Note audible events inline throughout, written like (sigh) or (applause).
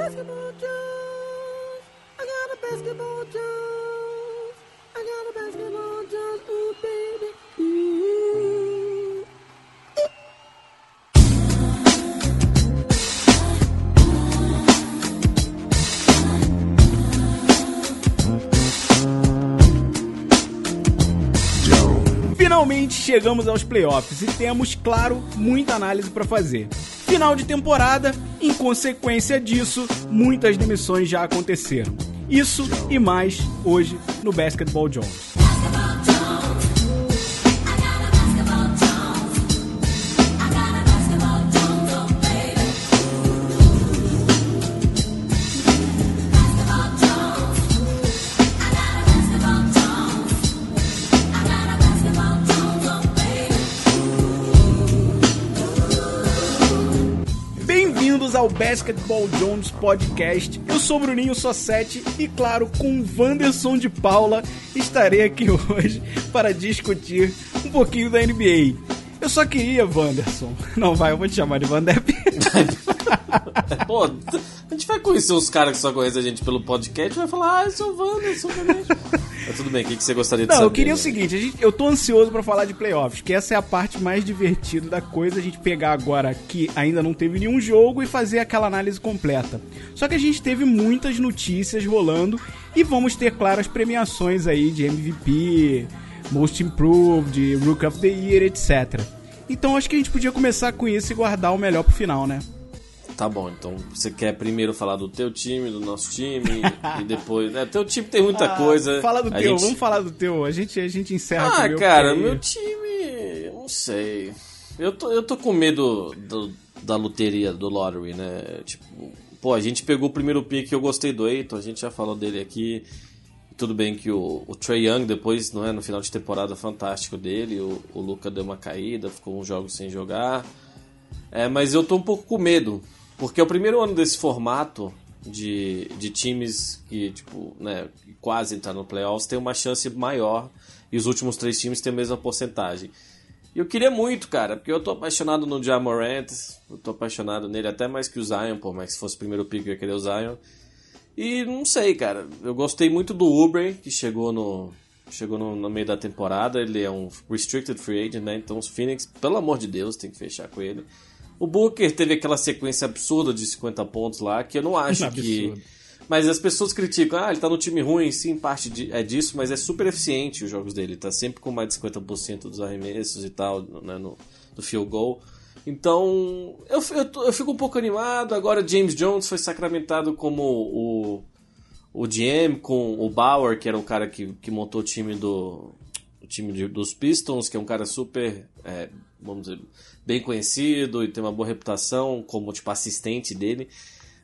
basketball Jones. I got a basketball Jones. I got a basketball Jones. Ooh, baby. Finalmente chegamos aos playoffs e temos, claro, muita análise para fazer. Final de temporada, em consequência disso, muitas demissões já aconteceram. Isso e mais hoje no Basketball Jones. Basketball Jones Podcast. Eu sou Bruninho Sossetti e, claro, com Wanderson de Paula, estarei aqui (laughs) hoje para discutir um pouquinho da NBA. Eu só queria, Wanderson. (laughs) Não vai, eu vou te chamar de Vandep. (laughs) (laughs) Pô, a gente vai conhecer os caras que só conhecem a gente pelo podcast e vai falar, ah, eu sou o Wanderson também. (laughs) Mas tudo bem, o que que você gostaria de Não, saber? eu queria o né? seguinte, a gente- eu tô ansioso pra falar de playoffs, que essa é a parte mais divertida da coisa, a gente pegar agora que ainda não teve nenhum jogo e fazer aquela análise completa. Só que a gente teve muitas notícias rolando e vamos ter, claro, as premiações aí de MVP, Most Improved, Rook of the Year, etc. Então acho que a gente podia começar com isso e guardar o melhor pro final, né? Tá bom, então você quer primeiro falar do teu time, do nosso time, e depois... Né, teu time tem muita (laughs) coisa. Ah, Fala do teu, gente- vamos falar do teu. A gente, a gente encerra com o Ah, meu, cara, meu time... eu Não sei. Eu tô, eu tô com medo do- da loteria, do lottery, né? Tipo, pô, a gente pegou o primeiro pick, eu gostei do Eiton, a gente já falou dele aqui. Tudo bem que o, o Trey Young depois, não é, no final de temporada fantástico dele, o, o Luca deu uma caída, ficou uns jogos sem jogar. É, mas eu tô um pouco com medo, porque é o primeiro ano desse formato de, de times que, tipo, né, quase entraram no playoffs, tem uma chance maior e os últimos três times têm a mesma porcentagem. E eu queria muito, cara, porque eu tô apaixonado no Jamorant, eu tô apaixonado nele até mais que o Zion, mais que se fosse o primeiro pick eu ia querer o Zion. E não sei, cara, eu gostei muito do Uber, que chegou no chegou no, no meio da temporada, ele é um restricted free agent, né? Então os Phoenix, pelo amor de Deus, tem que fechar com ele. O Booker teve aquela sequência absurda de 50 pontos lá, que eu não acho que Absurdo. mas as pessoas criticam, ah, ele tá no time ruim, sim, parte de- é disso, mas é super eficiente os jogos dele. Tá sempre com mais de 50% dos arremessos e tal, né, no, do field goal. Então, eu, eu, eu fico um pouco animado. Agora, James Jones foi sacramentado como o, o GM com o Bauer, que era o cara que, que montou o time do o time de- dos Pistons, que é um cara super, é, vamos dizer, bem conhecido e tem uma boa reputação como tipo assistente dele.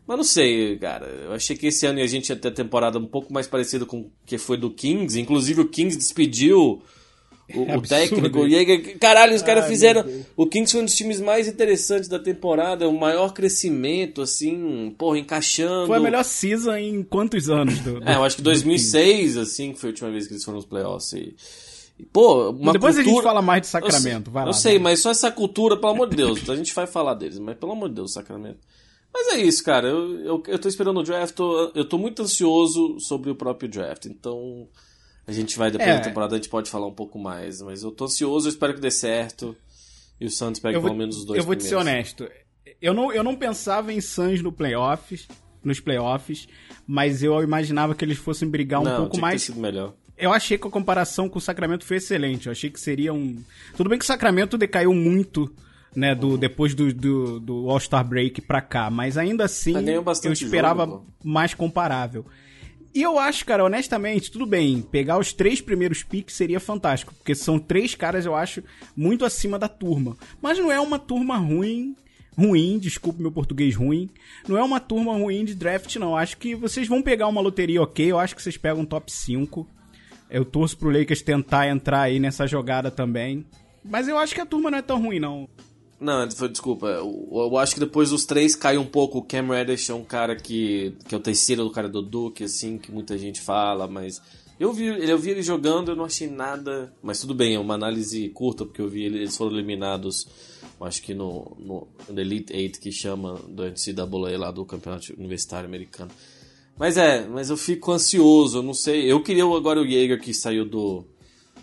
Mas não sei, cara. Eu achei que esse ano a gente ia ter a temporada um pouco mais parecida com o que foi do Kings. Inclusive o Kings despediu o, o absurdo técnico. E aí, caralho, os caras Ai, fizeram. O Kings foi um dos times mais interessantes da temporada. O maior crescimento, assim, porra, encaixando. Foi a melhor season em quantos anos? Do, do- É, eu acho que 2006, assim, que foi a última vez que eles foram nos playoffs. E, pô, uma Depois a gente cultura... fala mais de Eu Sacramento, vai lá. Eu sei, vai. mas só essa cultura, pelo amor de Deus. A gente vai falar deles, mas pelo amor de Deus, Sacramento. Mas é isso, cara. Eu, eu, eu tô esperando o draft. Tô, eu tô muito ansioso sobre o próprio draft. Então, a gente vai, depois É. da temporada, a gente pode falar um pouco mais. Mas eu tô ansioso, eu espero que dê certo. E o Santos pegue eu vou, pelo menos os dois eu vou te ser primeiros. honesto. Eu não, eu não pensava em Suns no playoffs, nos playoffs, mas eu imaginava que eles fossem brigar um Não, pouco mais. que ter sido melhor. Eu achei que a comparação com o Sacramento foi excelente. Eu achei que seria um. Tudo bem que o Sacramento decaiu muito, né, do, depois do, do, do All-Star Break pra cá, mas ainda assim eu esperava jogo, mais comparável. E eu acho, cara, honestamente, tudo bem, pegar os três primeiros picks seria fantástico, porque são três caras, eu acho, muito acima da turma. Mas não é uma turma ruim, ruim, desculpe meu português ruim, não é uma turma ruim de draft, não. Acho que vocês vão pegar uma loteria ok, eu acho que vocês pegam um top 5. Eu torço pro Lakers tentar entrar aí nessa jogada também. Mas eu acho que a turma não é tão ruim, não. Não, desculpa. Eu, eu acho que depois dos três cai um pouco. O Cam Reddish é um cara que, que é o terceiro do cara do Duke, assim, que muita gente fala, mas. Eu vi, eu vi ele jogando, eu não achei nada. Mas tudo bem, é uma análise curta, porque eu vi ele- eles foram eliminados acho que no, no, no Elite Eight que chama do NCAA lá do Campeonato Universitário Americano. Mas é, mas eu fico ansioso, eu não sei. Eu queria agora o Jaeger que saiu do,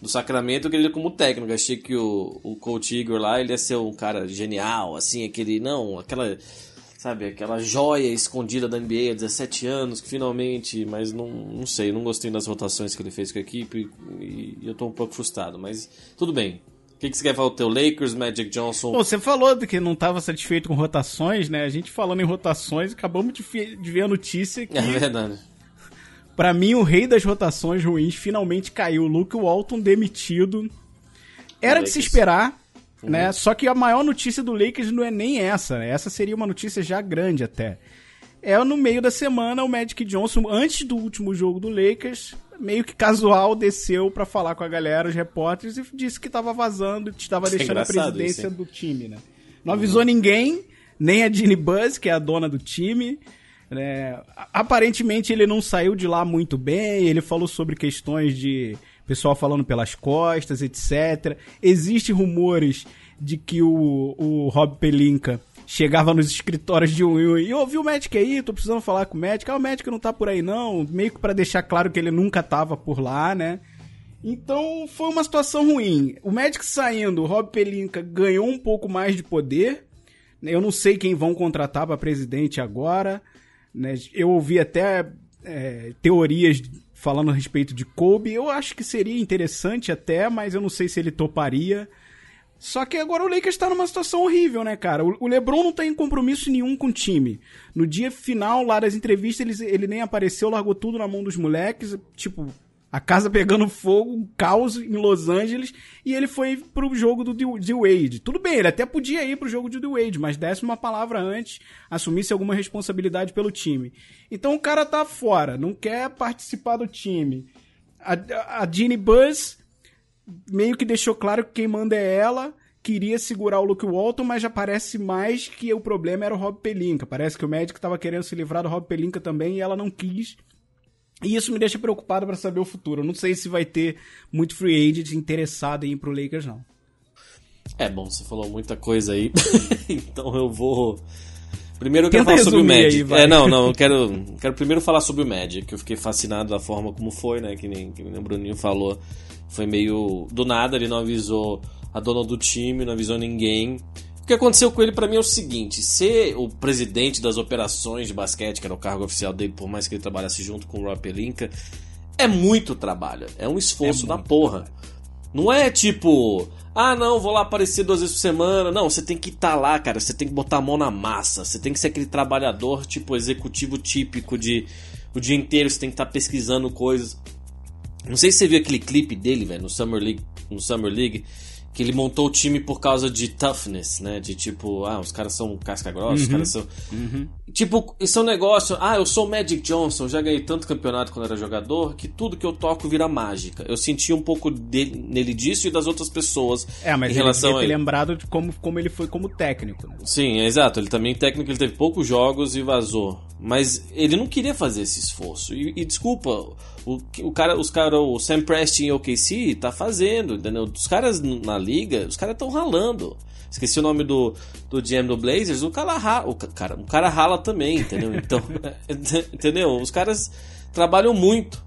do Sacramento, eu queria ele como técnico. Achei que o, o coach Igor lá, ele ia ser um cara genial, assim, aquele, não, aquela, sabe, aquela joia escondida da NBA há 17 anos, que finalmente, mas não, não sei, não gostei das rotações que ele fez com a equipe e, e eu tô um pouco frustrado, mas tudo bem. O que, que você quer falar do teu Lakers, Magic Johnson? Pô, você falou de que não estava satisfeito com rotações, né? A gente falando em rotações, acabamos de, de ver a notícia que É verdade. (laughs) Pra mim, o rei das rotações ruins finalmente caiu. Luke Walton demitido. Era de se esperar, né? Só que a maior notícia do Lakers não é nem essa. né? Essa seria uma notícia já grande até. É no meio da semana o Magic Johnson, antes do último jogo do Lakers, meio que casual, desceu pra falar com a galera, os repórteres, e disse que tava vazando, que estava é deixando a engraçado presidência isso, do time, né? Não avisou ninguém, nem a Ginny Buzz, que é a dona do time. né? A- Aparentemente ele não saiu de lá muito bem, ele falou sobre questões de pessoal falando pelas costas, etc. Existem rumores de que o, o Rob Pelinka chegava nos escritórios de um e ouviu o Magic aí, tô precisando falar com o Magic. Ah, o Magic não tá por aí não, meio que pra deixar claro que ele nunca tava por lá, né? Então foi uma situação ruim. O Magic saindo, o Rob Pelinka ganhou um pouco mais de poder. Eu não sei quem vão contratar para presidente agora. né? Eu ouvi até é, teorias falando a respeito de Kobe. Eu acho que seria interessante até, mas eu não sei se ele toparia. Só que agora o Lakers tá numa situação horrível, né, cara? O LeBron não tem compromisso nenhum com o time. No dia final lá das entrevistas, ele, ele nem apareceu, largou tudo na mão dos moleques. Tipo, a casa (laughs) pegando fogo, um caos em Los Angeles. E ele foi pro jogo do D-. Wade. Tudo bem, ele até podia ir pro jogo do D. Wade, mas desse uma palavra antes, assumisse alguma responsabilidade pelo time. Então o cara tá fora, não quer participar do time. A, a, a Buzz meio que deixou claro que quem manda é ela. Queria segurar o Luke Walton, mas já parece mais que o problema era o Rob Pelinka. Parece que o médico estava querendo se livrar do Rob Pelinka também e ela não quis. E isso me deixa preocupado para saber o futuro. Eu não sei se vai ter muito free agent interessado em ir pro Lakers, não. É bom, você falou muita coisa aí, (laughs) então eu vou. Primeiro eu quero Tenta falar sobre o Magic. aí, é, não, não, eu quero, quero primeiro falar sobre o Magic, que eu fiquei fascinado da forma como foi, né? Que nem, que nem o Bruninho falou. Foi meio. Do nada, ele não avisou a dona do time, não avisou ninguém. O que aconteceu com ele pra mim é o seguinte: ser o presidente das operações de basquete, que era o cargo oficial dele, por mais que ele trabalhasse junto com o Rob Pelinka, é muito trabalho. É um esforço da porra. Não é tipo, ah não, vou lá aparecer duas vezes por semana. Não, você tem que estar lá, cara. Você tem que botar a mão na massa. Você tem que ser aquele trabalhador, tipo, executivo típico de o dia inteiro você tem que estar pesquisando coisas. Não sei se você viu aquele clipe dele, velho, no Summer League, no Summer League, que ele montou o time por causa de toughness, né? De tipo, ah, os caras são casca grossa, os caras são. Tipo, isso é um negócio. Ah, eu sou o Magic Johnson, já ganhei tanto campeonato quando era jogador que tudo que eu toco vira mágica. Eu senti um pouco dele, nele disso e das outras pessoas É, mas em ele relação devia a ele. lembrado de como, como ele foi como técnico. né? Sim, é exato. Ele também técnico, ele teve poucos jogos e vazou. Mas ele não queria fazer esse esforço. E, e desculpa, o, o cara, os cara, o Sam Preston e o OKC tá fazendo, entendeu? Os caras na liga, os caras estão ralando. Esqueci o nome do, do GM do Blazers, o cara, rala, o, ca- cara, o cara rala também, entendeu? Então, (laughs) entendeu? Os caras trabalham muito.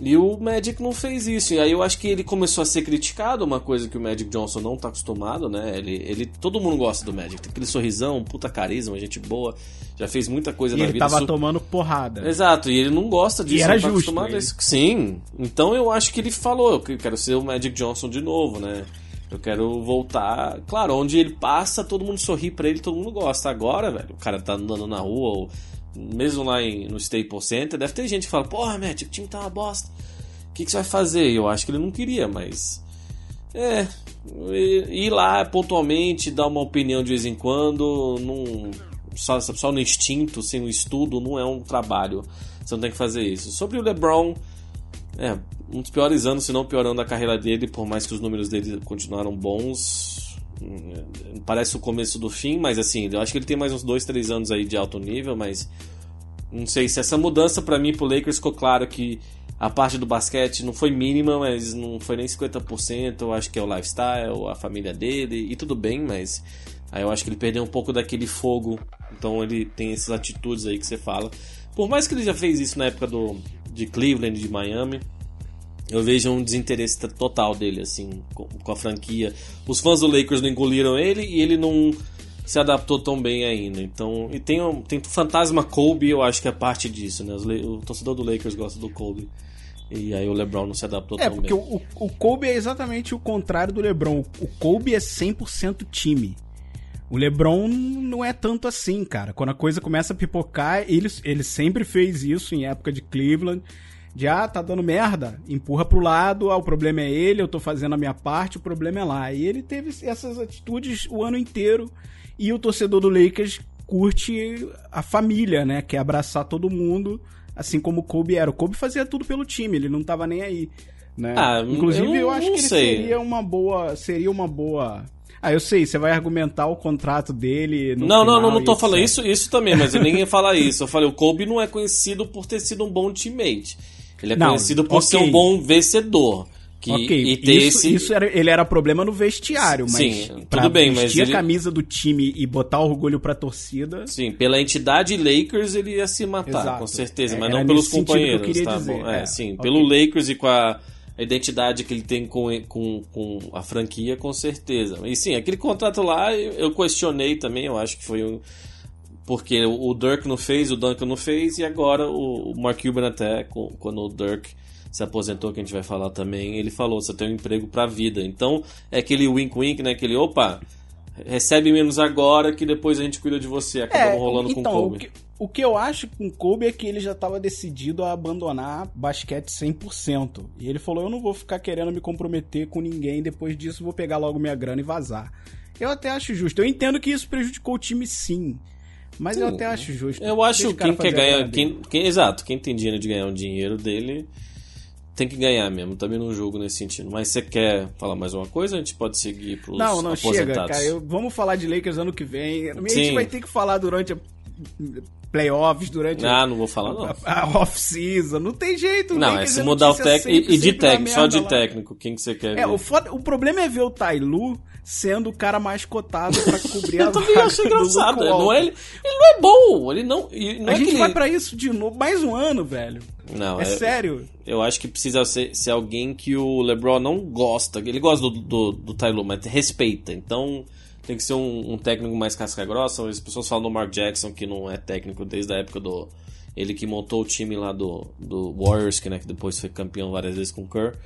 E o Magic não fez isso. E aí eu acho que ele começou a ser criticado, uma coisa que o Magic Johnson não tá acostumado, né? Ele, ele todo mundo gosta do Magic, tem aquele sorrisão, puta carisma, gente boa, já fez muita coisa E na ele vida. tava su- tomando porrada. Exato, e ele não gosta disso, E era não tá justo acostumado ele. a isso. Sim. Então eu acho que ele falou, eu quero ser o Magic Johnson de novo, né? Eu quero voltar. Claro, onde ele passa, todo mundo sorri pra ele, todo mundo gosta. Agora, velho, o cara tá andando na rua, ou mesmo lá em- no Staples Center, deve ter gente que fala, porra, Magic, o time tá uma bosta. O que, que você vai fazer? Eu acho que ele não queria, mas. É. Ir lá pontualmente, dar uma opinião de vez em quando, não, só, só no instinto, sem o estudo, não é um trabalho. Você não tem que fazer isso. Sobre o LeBron, é, um dos piores anos, se não piorando a carreira dele, por mais que os números dele continuaram bons. Hum, Parece o começo do fim, mas assim, eu acho que ele tem mais uns 2, 3 anos aí de alto nível, mas não sei se essa mudança pra mim pro Lakers ficou claro que a parte do basquete não foi mínima, mas não foi nem 50%. Eu acho que é o lifestyle, a família dele, e tudo bem, mas aí eu acho que ele perdeu um pouco daquele fogo. Então ele tem essas atitudes aí que você fala. Por mais que ele já fez isso na época do, de Cleveland, de Miami, eu vejo um desinteresse total dele, assim, com, a franquia. Os fãs do Lakers não engoliram ele e ele não se adaptou tão bem ainda. Então, e tem, tem o Fantasma Kobe, eu acho que é parte disso, né? O torcedor do Lakers gosta do Kobe. E aí o LeBron não se adaptou é, tão bem. É, porque o, o Kobe é exatamente o contrário do LeBron. O Kobe é 100% time. O LeBron não é tanto assim, cara. Quando a coisa começa a pipocar, ele, ele sempre fez isso em época de Cleveland. De, ah, tá dando merda, empurra pro lado, ah, o problema é ele, eu tô fazendo a minha parte, o problema é lá. E ele teve essas atitudes o ano inteiro e o torcedor do Lakers curte a família, né? Quer abraçar todo mundo, assim como o Kobe era. O Kobe fazia tudo pelo time, ele não tava nem aí. Né? Ah, Inclusive, eu, eu acho que seria uma boa. Seria uma boa. Ah, eu sei, você vai argumentar o contrato dele. Não, final não, não, não tô falando isso, isso também, mas eu nem ia falar isso. Eu falei, o Kobe não é conhecido por ter sido um bom teammate. Ele é Não, conhecido por ok. ser um bom vencedor. Que, Ok, e ter isso, esse. isso era, ele era problema no vestiário, mas Sim, tudo bem, mas vestir ele- a camisa do time e botar orgulho pra torcida. Sim, pela entidade Lakers ele ia se matar, Exato. com certeza, É, mas não pelos que companheiros, queria tá dizer, bom? É, é, sim, ok. pelo Lakers e com a, a identidade que ele tem com, com, com a franquia, com certeza. E sim, aquele contrato lá eu, eu questionei também, eu acho que foi um. Porque o Dirk não fez, o Duncan não fez, e agora o Mark Cuban até, quando o Dirk se aposentou, que a gente vai falar também, ele falou, você tem um emprego pra vida. Então, é aquele wink-wink, né? Aquele, opa, recebe menos agora que depois a gente cuida de você. Acabamos rolando então, com o Kobe. O que, o que eu acho com o Kobe é que ele já estava decidido a abandonar basquete 100%. E ele falou: Eu não vou ficar querendo me comprometer com ninguém, depois disso vou pegar logo minha grana e vazar. Eu até acho justo. Eu entendo que isso prejudicou o time, sim. Mas eu Sim. até acho justo. Eu acho o que quem quer ganhar. Quem, quem- exato, quem tem dinheiro de ganhar um dinheiro dele tem que ganhar mesmo. Também não julgo nesse sentido. Mas você quer falar mais uma coisa? A gente pode seguir pros Não, não, chega, cara. Eu- vamos falar de Lakers ano que vem. A gente vai ter que falar durante a playoffs, durante Ah, não vou falar não. a, a off-season. Não tem jeito. Não, é se é mudar o técnico. E de técnico, só de lá. técnico. Quem que você quer É, ver? o, foda- o problema é ver o Tailu sendo o cara mais cotado pra cobrir a (laughs) Eu também acho do engraçado. Luke Não é, ele, ele não é bom. Ele não. não A é gente ele- vai pra isso de novo, mais um ano, velho. Não, É, sério. Eu acho que precisa ser, ser alguém que o LeBron não gosta. Ele gosta do, do, do Lue, mas respeita. Então tem que ser um, um técnico mais casca-grossa. As pessoas falam do Mark Jackson, que não é técnico desde a época do. Ele que montou o time lá do, do Warriors, que, né, que depois foi campeão várias vezes com o Kerr.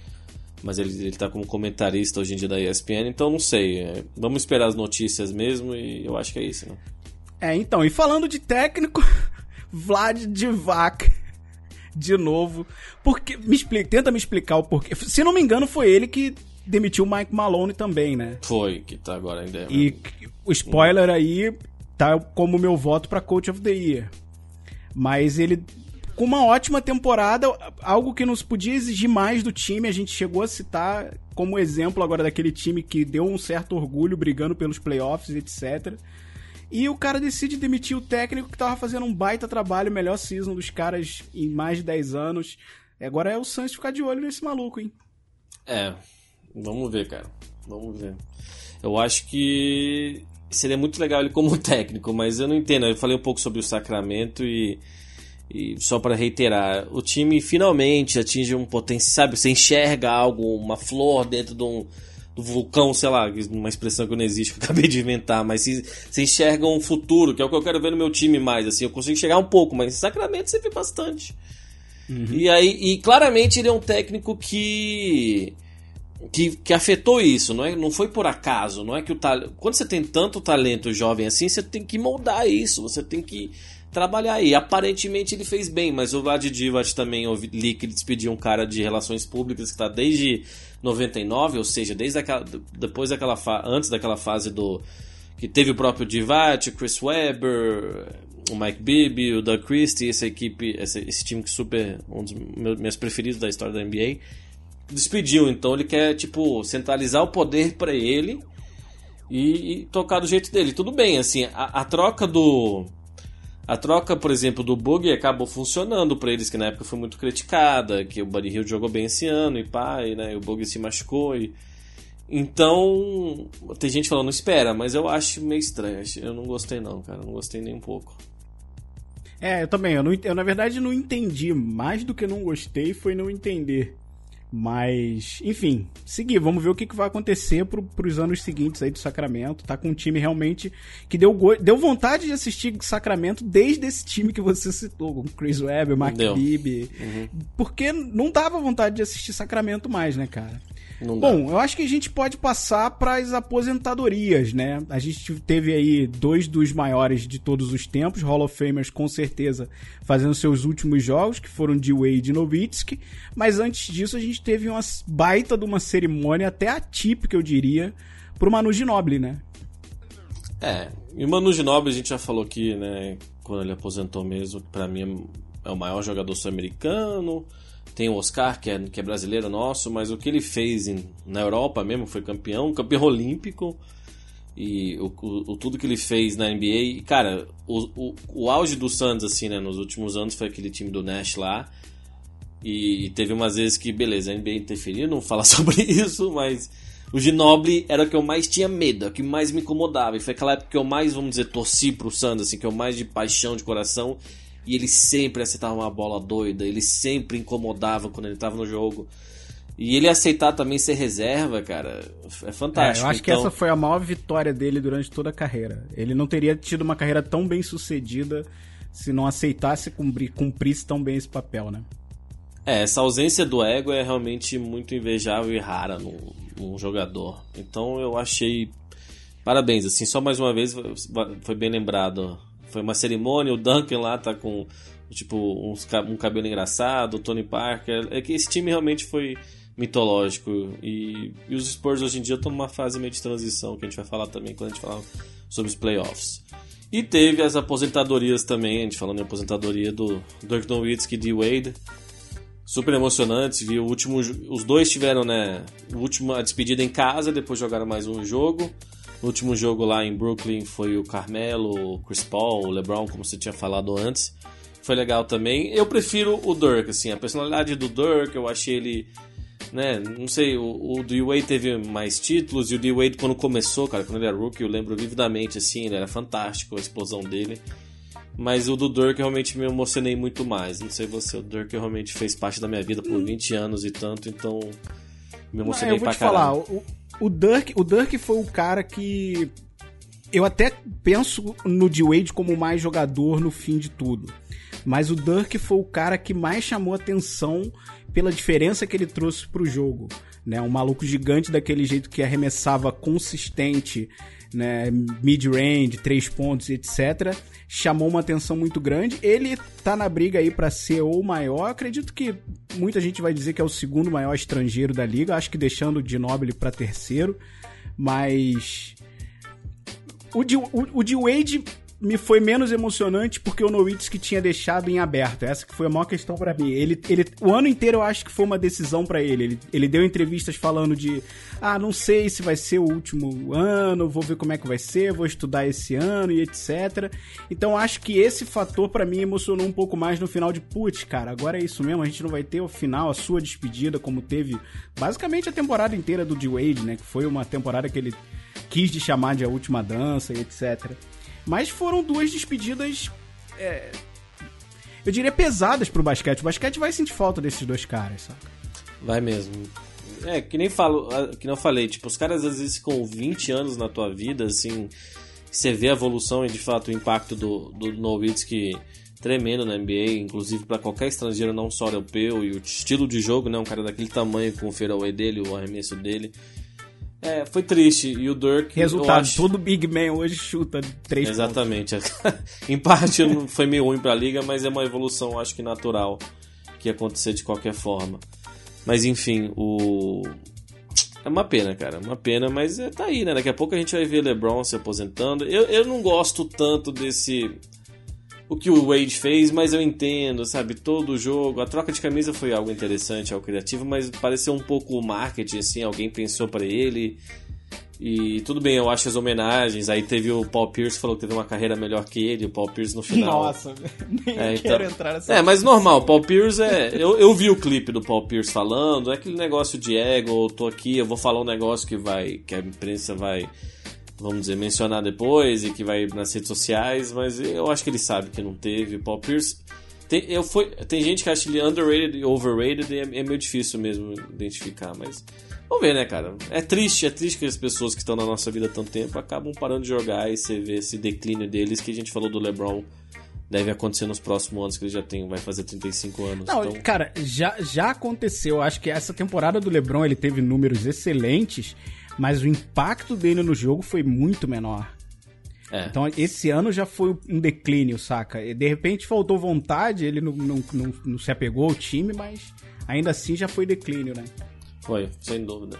Mas ele, ele tá como comentarista hoje em dia da ESPN, então não sei. é, vamos esperar as notícias mesmo e eu acho que é isso, né? É, então, e falando de técnico, (laughs) Vlad Divac de novo. Porque me explica, tenta me explicar o porquê. Se não me engano, foi ele que demitiu o Mike Malone também, né? Foi, que tá agora ainda. E o spoiler aí tá como meu voto pra Coach of the Year. Mas ele com uma ótima temporada, algo que nos podia exigir mais do time, a gente chegou a citar como exemplo agora daquele time que deu um certo orgulho brigando pelos playoffs, etc. E o cara decide demitir o técnico que tava fazendo um baita trabalho, melhor season dos caras em mais de 10 anos. Agora é o Suns ficar de olho nesse maluco, hein? É, vamos ver, cara. Vamos ver. Eu acho que seria muito legal ele como (laughs) técnico, mas eu não entendo. Eu falei um pouco sobre o Sacramento e, e só para reiterar, o time finalmente atinge um potencial, sabe? Você enxerga algo, uma flor dentro de um do vulcão, sei lá, uma expressão que não existe, (laughs) que eu acabei de inventar, mas se, você enxerga um futuro, que é o que eu quero ver no meu time mais, assim, eu consigo chegar um pouco, mas em Sacramento você vê bastante. E aí, e claramente ele é um técnico que que, que afetou isso, não, é, não foi por acaso, não é que o talento. Quando você tem tanto talento jovem assim, você tem que moldar isso, você tem que trabalhar aí. Aparentemente ele fez bem, mas o Vlad Divac também eu li que ele despediu um cara de relações públicas que está desde 99, ou seja, desde aquela, depois daquela fa- antes daquela fase do que teve o próprio Divac, o Chris Webber, o Mike Bibby, o Doug Christie, essa equipe, esse, time que super um dos meus preferidos da história da NBA despediu. Então ele quer, tipo, centralizar o poder pra ele e, e tocar do jeito dele. Tudo bem, assim, a, a troca do. A troca, por exemplo, do Bug acabou funcionando para eles, que na época foi muito criticada, que o Buddy Hill jogou bem esse ano e pá, e, né, o Bug se machucou e... Então, tem gente falando, espera, mas eu acho meio estranho. Eu não gostei não, cara, não gostei nem um pouco. É, eu também. Eu, não, eu, na verdade, não entendi. Mais do que não gostei foi não entender. Mas, enfim, seguir. Vamos ver o que, que vai acontecer pro, pros anos seguintes aí do Sacramento. Tá com um time realmente que deu, deu vontade de assistir Sacramento desde esse time que você citou, com Chris Webber, Mark Bibi. Uhum. Porque não dava vontade de assistir Sacramento mais, né, cara? Bom, eu acho que a gente pode passar para as aposentadorias, né? A gente teve aí dois dos maiores de todos os tempos, Hall of Famers com certeza fazendo seus últimos jogos, que foram de Wade e Nowitzki, mas antes disso a gente teve uma baita de uma cerimônia até atípica, eu diria, pro Manu Ginobili, né? É, e o Manu Ginobili a gente já falou aqui, né, quando ele aposentou mesmo, para mim é o maior jogador sul-americano, tem o Oscar, que é, que é brasileiro nosso, mas o que ele fez em, na Europa mesmo foi campeão, (laughs) campeão olímpico. E o, o, tudo que ele fez na NBA. E, cara, o, o, o auge do Santos, assim, né, nos últimos anos foi aquele time do Nash lá. E teve umas vezes que, beleza, a NBA interferiu, não falar (laughs) sobre isso, mas o Ginobili era o que eu mais tinha medo, o que mais me incomodava. E foi aquela época que eu mais, vamos dizer, torci pro Santos, assim, que eu mais de paixão, de coração. E ele sempre acertava uma bola doida, ele sempre incomodava quando ele estava no jogo. E ele aceitar também ser reserva, cara, é fantástico. É, eu acho então... que essa foi a maior vitória dele durante toda a carreira. Ele não teria tido uma carreira tão bem sucedida se não aceitasse cumprir, cumprisse tão bem esse papel, né? É, essa ausência do ego é realmente muito invejável e rara num, num jogador. Então eu achei. Parabéns, assim, só mais uma vez foi bem lembrado foi uma cerimônia, o Duncan lá tá com tipo uns, um cabelo engraçado, o Tony Parker. É que esse time realmente foi mitológico. E, e os Spurs hoje em dia estão numa fase meio de transição, que a gente vai falar também quando a gente falar sobre os playoffs. E teve as aposentadorias também, a gente falando em aposentadoria do Dirk Nowitzki e de Wade. Super emocionantes, viu? O último, os dois tiveram, né? O último, a despedida em casa, depois jogaram mais um jogo. No último jogo lá em Brooklyn foi o Carmelo, o Chris Paul, o LeBron, como você tinha falado antes. Foi legal também. Eu prefiro o Dirk, assim, a personalidade do Dirk, eu achei ele né, não sei, o, o D-Wade teve mais títulos e o D-Wade quando começou, cara, quando ele era rookie, eu lembro vividamente, assim, ele era fantástico, a explosão dele. Mas o do Dirk realmente me emocionei muito mais. Não sei você, o Dirk realmente fez parte da minha vida por 20 anos e tanto, então me emocionei eu vou pra te caralho. falar, o, o Dirk, o Dirk foi o cara que eu até penso no D-Wade como mais jogador no fim de tudo. Mas o Dirk foi o cara que mais chamou atenção pela diferença que ele trouxe pro jogo. Né? Um maluco gigante daquele jeito que arremessava consistente, né? mid-range, três pontos, etc. Chamou uma atenção muito grande. Ele tá na briga aí para ser o maior. Acredito que muita gente vai dizer que é o segundo maior estrangeiro da liga. Acho que deixando o Ginobili para terceiro. Mas o de, o, o de Wade me foi menos emocionante porque o Nowitzki tinha deixado em aberto. Essa que foi a maior questão para mim. Ele, ele, o ano inteiro eu acho que foi uma decisão para ele. ele. Ele deu entrevistas falando de, ah, não sei se vai ser o último ano, vou ver como é que vai ser, vou estudar esse ano e etc. Então acho que esse fator para mim emocionou um pouco mais no final de, putz, cara, agora é isso mesmo, a gente não vai ter o final, a sua despedida como teve basicamente a temporada inteira do D-Wade, né, que foi uma temporada que ele quis de chamar de a última dança e etc. Mas foram duas despedidas. É, eu diria pesadas pro basquete. O basquete vai sentir falta desses dois caras, saca? Vai mesmo. É, que nem falo, que não falei, tipo, os caras às vezes com 20 anos na tua vida, assim, você vê a evolução e de fato o impacto do, do Nowitzki tremendo na NBA, inclusive para qualquer estrangeiro, não só europeu, e o estilo de jogo, né, um cara daquele tamanho com o fairway dele, o arremesso dele, é, foi triste. E o Dirk. Resultado: acho... todo Big Man hoje chuta três Exatamente. (laughs) em parte foi meio ruim pra liga, mas é uma evolução, acho que natural, que ia acontecer de qualquer forma. Mas enfim, o. É uma pena, cara. Uma pena, mas é, tá aí, né? Daqui a pouco a gente vai ver LeBron se aposentando. Eu, eu não gosto tanto desse o que o Wade fez, mas eu entendo, sabe? Todo o jogo, a troca de camisa foi algo interessante, algo criativo, mas pareceu um pouco marketing, assim, alguém pensou para ele. E tudo bem, eu acho as homenagens. Aí teve o Paul Pierce falou que teve uma carreira melhor que ele, o Paul Pierce no final. Nossa, (laughs) nem É, quero então- entrar nessa É, mas normal, Paul Pierce é. Eu, eu vi o clipe do Paul Pierce falando, é aquele negócio de ego, eu tô aqui, eu vou falar um negócio que vai. que a imprensa vai, vamos dizer, mencionar depois e que vai nas redes sociais, mas eu acho que ele sabe que não teve. O Paul Pierce. Tem, eu fui, tem gente que acha ele underrated e overrated e é, é meio difícil mesmo identificar, mas. Vamos ver, né, cara? É triste, é triste que as pessoas que estão na nossa vida há tanto tempo acabam parando de jogar e você vê esse declínio deles que a gente falou do LeBron deve acontecer nos próximos anos, que ele já tem, vai fazer 35 anos. Não, então, cara, já, já aconteceu. Acho que essa temporada do LeBron ele teve números excelentes, mas o impacto dele no jogo foi muito menor. é. Então esse ano já foi um declínio, saca? E, de repente faltou vontade, ele não, não, não, não se apegou ao time, mas ainda assim já foi declínio, né? Foi, sem dúvida.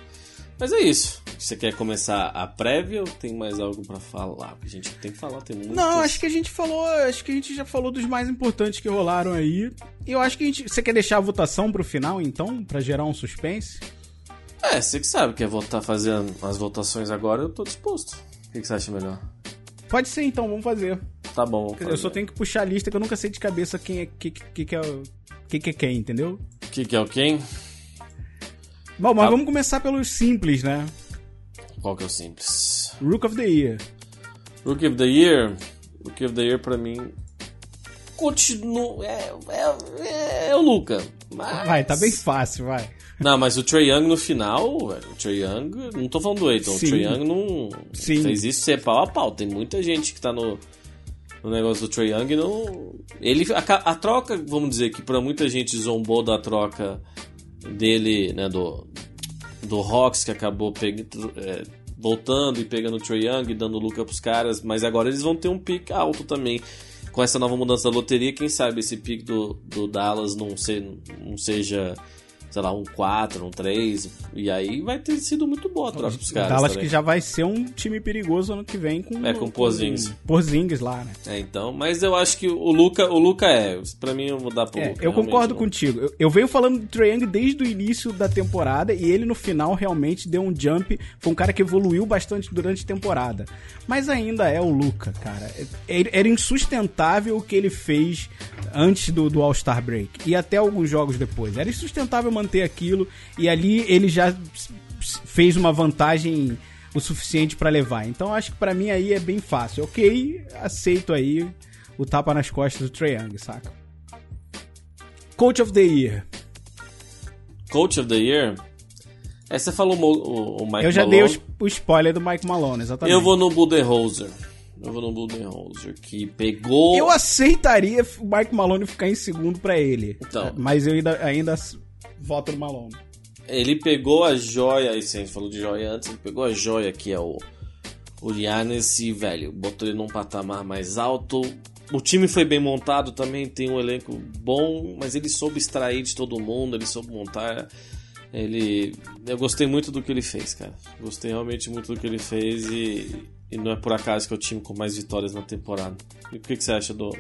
Mas é isso. Você quer começar a prévia ou tem mais algo pra falar? Porque a gente tem que falar, tem muitas... Não, acho que a gente falou, acho que a gente já falou dos mais importantes que rolaram aí. E eu acho que a gente, você quer deixar a votação pro final então, Pra gerar um suspense? É, você que sabe, quer votar, fazer as votações agora, eu tô disposto. O que, que você acha melhor? Pode ser então, vamos fazer. Tá bom, dizer, Eu só tenho que puxar a lista que eu nunca sei de cabeça quem é que, que, que é o- que, que é quem, entendeu? O que, que é o quem? Bom, mas Ah. vamos começar pelos simples, né? Qual que é o simples? Rook of the Year. Rookie of the Year. Rookie of the Year pra mim. Continua. É, é, é o Luca. Mas... Vai, tá bem fácil, vai. Não, mas o Trae Young no final, velho, o Trae Young, não tô falando do Aiton, o. Trae Young não Sim. fez isso ser pau a pau. Tem muita gente que tá no, no negócio do Trae Young e não. Ele, a, a troca, vamos dizer que pra muita gente zombou da troca dele, né, do, do Hawks, que acabou pegando, é, voltando e pegando o Trae Young e dando Luca pros caras, mas agora eles vão ter um pique alto também. Com essa nova mudança da loteria, quem sabe esse pique do, do Dallas não, se, não seja, sei lá, um 4, um 3, e aí vai ter sido muito boa a troca pros caras. Dallas também. que já vai ser um time perigoso ano que vem com É, com Porzingis. Porzingis lá, né? É, então, mas eu acho que o Luca, o Luca é, pra mim eu vou dar pro É, Luca. eu concordo não- contigo. Eu, eu venho falando do Trae Young desde o início da temporada e ele no final realmente deu um jump. Foi um cara que evoluiu bastante durante a temporada. Mas ainda é o Luca, cara. É- Era insustentável o que ele fez antes do, do All-Star Break e até alguns jogos depois. Era insustentável manter aquilo e ali ele já fez uma vantagem o suficiente pra levar. Então acho que pra mim aí é bem fácil. Ok, aceito aí o tapa nas costas do Trae Young, saca? Coach of the Year. Coach of the Year? É, você falou o, o, Mike Eu já Malone. dei o, o spoiler do Mike Malone, exatamente. Eu vou no Budenholzer. Eu vou no Budenholzer, que pegou... Eu aceitaria o Mike Malone ficar em segundo pra ele. Então. Mas eu ainda, ainda voto no Malone. Ele pegou a joia, a gente falou de joia antes, ele pegou a joia que é o, o Giannis e, velho, botou ele num patamar mais alto. O time foi bem montado também, tem um elenco bom, mas ele soube extrair de todo mundo, ele soube montar. Ele. Eu gostei muito do que ele fez, cara. Gostei realmente muito do que ele fez e, e não é por acaso que é o time com mais vitórias na temporada. E o que, que você acha do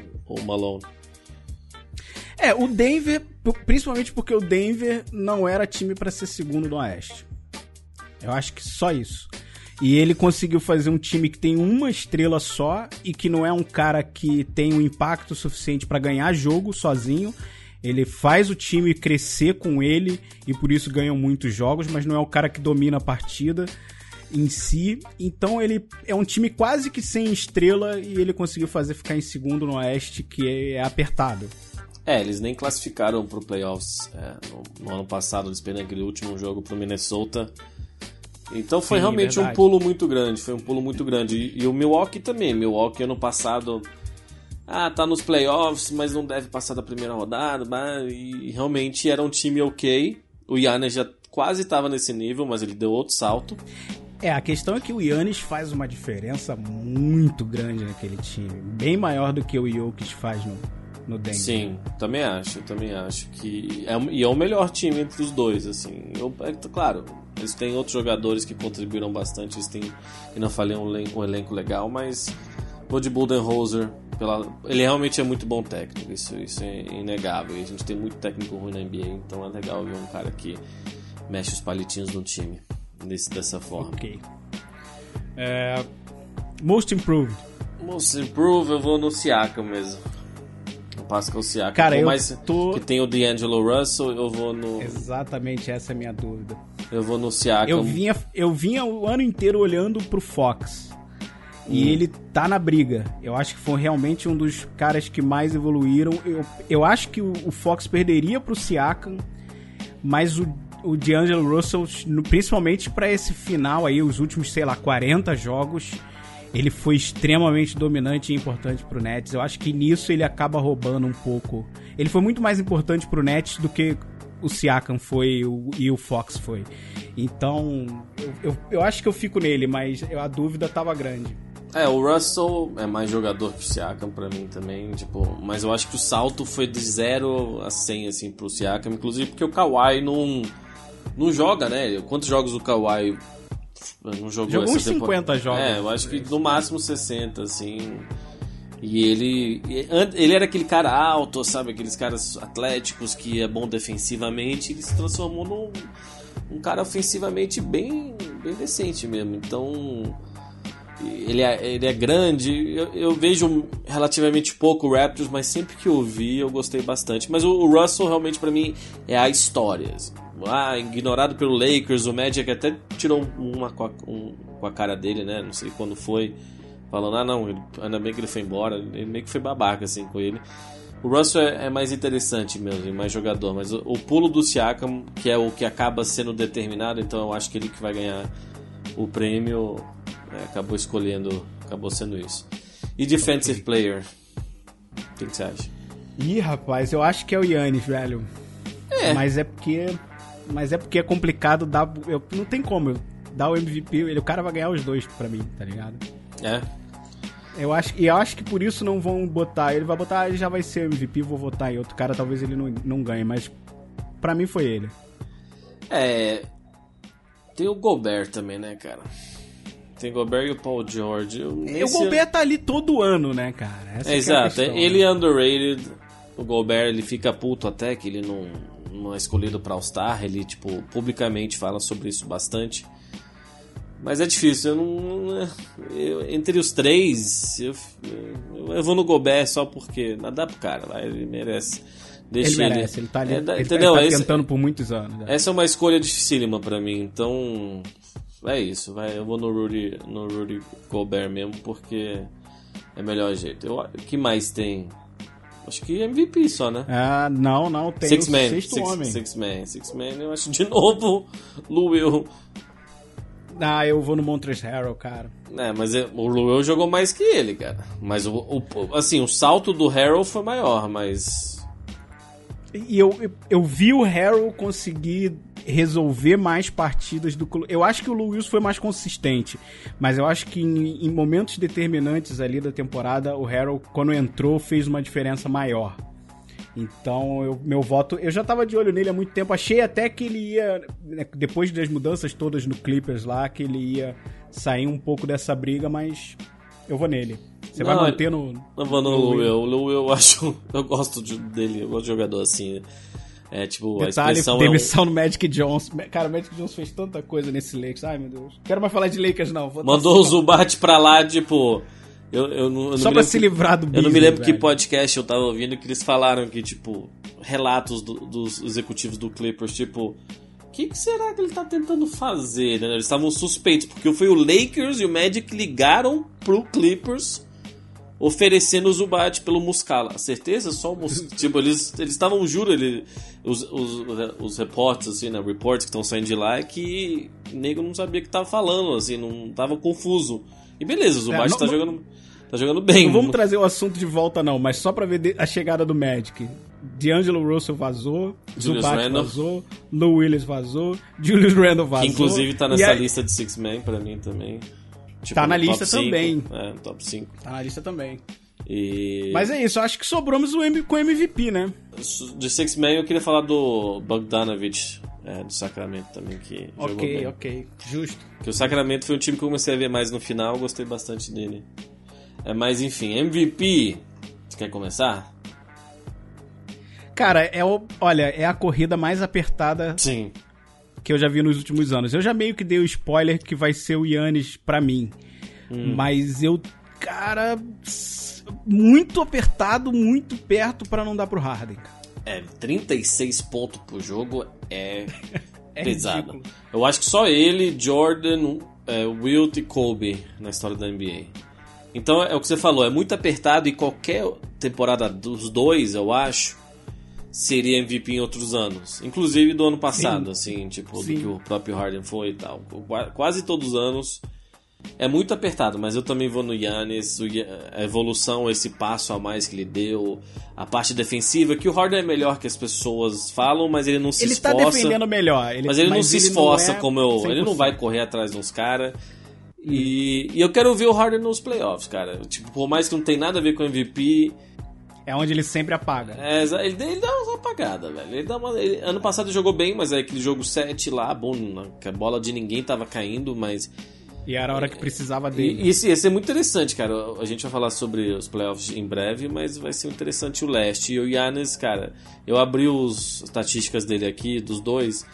Malone? É, o Denver, principalmente porque o Denver não era time pra ser segundo no Oeste. Eu acho que só isso. E ele conseguiu fazer um time que tem uma estrela só e que não é um cara que tem um impacto suficiente pra ganhar jogo sozinho. Ele faz o time crescer com ele e por isso ganham muitos jogos, mas não é o cara que domina a partida em si. Então ele é um time quase que sem estrela e ele conseguiu fazer ficar em segundo no Oeste, que é apertado. É, eles nem classificaram pro playoffs é, no, no ano passado, eles perderam aquele último jogo pro Minnesota. Então foi Sim, realmente um verdade. pulo muito grande, foi um pulo muito grande. E, e o Milwaukee também, Milwaukee ano passado, ah, tá nos playoffs, mas não deve passar da primeira rodada, e realmente era um time ok. O Yannis já quase estava nesse nível, mas ele deu outro salto. É, a questão é que o Yannis faz uma diferença muito grande naquele time. Bem maior do que o Jokic faz no, no Denver. Sim, também acho, também acho que é, e é o melhor time entre os dois, assim. Eu, é, claro, eles têm outros jogadores que contribuíram bastante, eles têm, que não falei, um elenco, um elenco legal, mas vou de Budenholzer, pela, ele realmente é muito bom técnico, isso, isso é inegável. E a gente tem muito técnico ruim na NBA, então é legal ver um cara que mexe os palitinhos no time desse, dessa forma. Ok. É, Most Improved. Most Improve, eu vou no Siakam mesmo. O Pascal Siakam. Cara, eu mais tô- que tem o D'Angelo Russell, eu vou no, Exatamente essa é a minha dúvida. eu vou no Siakam. Eu vinha, eu vinha o ano inteiro olhando pro Fox. E Hum. ele tá na briga. Eu acho que foi realmente um dos caras que mais evoluíram. Eu, eu acho que o, o Fox perderia pro Siakam, mas o, o D'Angelo Russell, principalmente pra esse final aí, os últimos, sei lá, 40 jogos, ele foi extremamente dominante e importante pro Nets. Eu acho que nisso ele acaba roubando um pouco. Ele foi muito mais importante pro Nets do que o Siakam foi o- e o Fox foi. Então, eu, eu, eu acho que eu fico nele, mas a dúvida tava grande. É, o Russell é mais jogador que o Siakam pra mim também, tipo, mas eu acho que o salto foi de 0 a 100 assim pro Siakam, inclusive porque o Kawhi não não joga, né? Quantos jogos o Kawhi não jogou Jogou uns temporada? 50 jogos. É, eu acho que no máximo 60 assim. E ele ele era aquele cara alto, sabe, aqueles caras atléticos que é bom defensivamente, ele se transformou num um cara ofensivamente bem bem decente mesmo. Então, ele é, ele é grande. Eu, eu vejo relativamente pouco Raptors, mas sempre que eu vi eu gostei bastante. Mas o, o Russell realmente pra mim é a história. assim. Ah, ignorado pelo Lakers, o Magic até tirou uma com a, um- com a cara dele, né? Não sei quando foi. Falando, ah não, ele- ainda bem que ele foi embora. Ele meio que foi babaca assim com ele. O Russell é, é mais interessante mesmo, é mais jogador. Mas o, o pulo do Siakam, que é o que acaba sendo determinado, então eu acho que ele que vai ganhar o prêmio é, acabou escolhendo, acabou sendo isso. E Defensive Player? O que, que você acha? Ih, rapaz, eu acho que é o Yannis, velho. É. Mas é porque. Mas é porque é complicado dar. Eu, não tem como dar o MVP. Ele, o cara vai ganhar os dois pra mim, tá ligado? É? Eu acho, e eu acho que por isso não vão botar. Ele vai botar, "Ah, ele já vai ser MVP, vou votar em outro cara, talvez ele não, não ganhe, mas pra mim foi ele. É. Tem o Gobert também, né, cara? Tem o Gobert e o Paul George. Eu, E o Gobert tá ali todo ano, né, cara? É, exato, a questão, ele né? é underrated. O Gobert ele fica puto até que ele não, não é escolhido pra All-Star. Ele, tipo, publicamente fala sobre isso bastante. Mas é difícil, eu não. eu- entre os três, eu, eu, eu vou no Gobert só porque. Nada pro cara, vai, ele merece. Deixa Ele merece, ele tá ali. É, ele, entendeu? ele tá Esse- tentando por muitos anos. né? essa é uma escolha dificílima pra mim, então é isso, vai, eu vou no Rudy, no Rudy Gobert mesmo porque é melhor jeito. Eu, o que mais tem? Acho que MVP só, né? Ah, não, não, tem Six o Man, sexto six, homem. six Man, Six Man, eu acho de (laughs) novo Lou Will. Ah, eu vou no Montrezl Harrell, cara. É, mas é- o Will jogou mais que ele, cara. Mas o, o- assim, o salto do Harold foi maior, mas E eu, eu, vi o Harrell conseguir resolver mais partidas do que Eu acho que o Lewis foi mais consistente, mas eu acho que em, em momentos determinantes ali da temporada, o Harrell, quando entrou, fez uma diferença maior. Então, eu- meu voto. Eu já tava de olho nele há muito tempo. Achei até que ele ia. né, Depois das mudanças todas no Clippers lá, que ele ia sair um pouco dessa briga, mas eu vou nele. Você vai Não, manter no. Eu vou no Will. O Will, eu (laughs) acho. Eu gosto de- dele, eu gosto de jogador assim. É tipo, a Detalhe, expressão é um- demissão no Magic Jones. Cara, o Magic Jones fez tanta coisa nesse Lakers. Ai, meu Deus. Quero mais falar de Lakers, não. Vou Mandou o Zubat pra lá, tipo. Eu, eu não, eu não Só pra se que- livrar do Eu não me business, lembro que velho. podcast eu tava ouvindo que eles falaram que, tipo, relatos do- dos executivos do Clippers, tipo. O que, que será que ele tá tentando fazer? né? Eles estavam suspeitos, porque foi o Lakers e o Magic ligaram pro Clippers oferecendo o Zubat pelo Muscala. Certeza? Só o Muscala. (laughs) tipo, eles eles estavam, juro, ele, os, os, os reportes, assim, né? Reports que estão saindo de lá é que o nego não sabia o que tava falando, assim, não tava confuso. E beleza, o Zubat não- tá não- jogando. Tá jogando bem. Não vamos trazer o assunto de volta, não, mas só pra ver a chegada do Magic. D'Angelo Russell vazou, Julius Zubat vazou, Lou Willis vazou, (laughs) Julius Randle vazou. Que inclusive tá nessa aí- lista de Six Man pra mim também. Tipo, Tá na lista cinco. também. É, top 5. Tá na lista também. E. Mas é isso, acho que sobramos o M com o MVP, né? De Six Man eu queria falar do Bogdanovich, é, do Sacramento também, que jogou Ok, bem. ok. Justo. Porque o Sacramento foi um time que eu comecei a ver mais no final, gostei bastante dele. É, mas enfim, MVP. Você quer começar? Cara, é o, olha, é a corrida mais apertada Sim. que eu já vi nos últimos anos. Eu já meio que dei o spoiler que vai ser o Yannis pra mim. Hum. Mas eu, cara, muito apertado, muito perto para não dar pro Harden. É, 36 pontos por jogo é, (laughs) É pesado. ridículo. Eu acho que só ele, Jordan, é, Wilt e Kobe na história da NBA. Então é o que você falou, é muito apertado e qualquer temporada dos dois, eu acho, seria MVP em outros anos. Inclusive do ano passado, assim, tipo, Sim. do que o próprio Harden foi e tal. Qua- Quase todos os anos é muito apertado, mas eu também vou no Yannis, a evolução, esse passo a mais que ele deu, a parte defensiva, que o Harden é melhor que as pessoas falam, mas ele não se Ele tá esforça. defendendo melhor. Ele, Mas ele não se esforça é como eu. Ele não 100%. vai correr atrás de uns caras. E, e eu quero ver o Harden nos playoffs, cara. Tipo, por mais que não tenha nada a ver com MVP, É onde ele sempre apaga. é, ele, ele dá uma apagada, velho. Ele dá uma, ele- ano passado ele jogou bem, mas é aquele jogo 7 lá, bom, que a bola de ninguém tava caindo, mas. E era a hora que precisava dele. E, e esse, esse é muito interessante, cara. A gente vai falar sobre os playoffs em breve, mas vai ser interessante o leste. E o Yannis, cara, eu abri os estatísticas dele aqui, dos dois.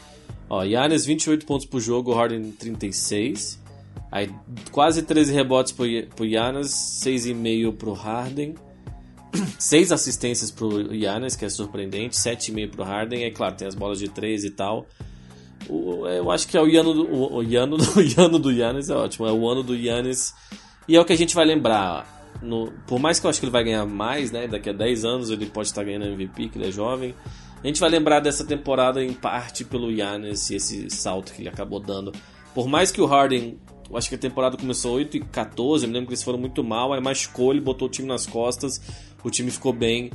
Ó, Yannis 28 pontos por jogo, Harden 36. Aí quase 13 rebotes pro, pro Yannis, 6,5 pro Harden. 6 assistências pro Yannis, que é surpreendente, 7,5 pro Harden. É claro, tem as bolas de 3 e tal. O- eu acho que é o Yano do, o, o (laughs) o Yano do Yannis é ótimo. É o ano do Yannis. E é o que a gente vai lembrar. No- por mais que eu acho que ele vai ganhar mais, né? Daqui a 10 anos ele pode estar ganhando MVP, que ele é jovem. A gente vai lembrar dessa temporada em parte pelo Yannis e esse salto que ele acabou dando. Por mais que o Harden, acho que a temporada começou 8 e 14, eu me lembro que eles foram muito mal, aí machucou, ele botou o time nas costas, o time ficou bem.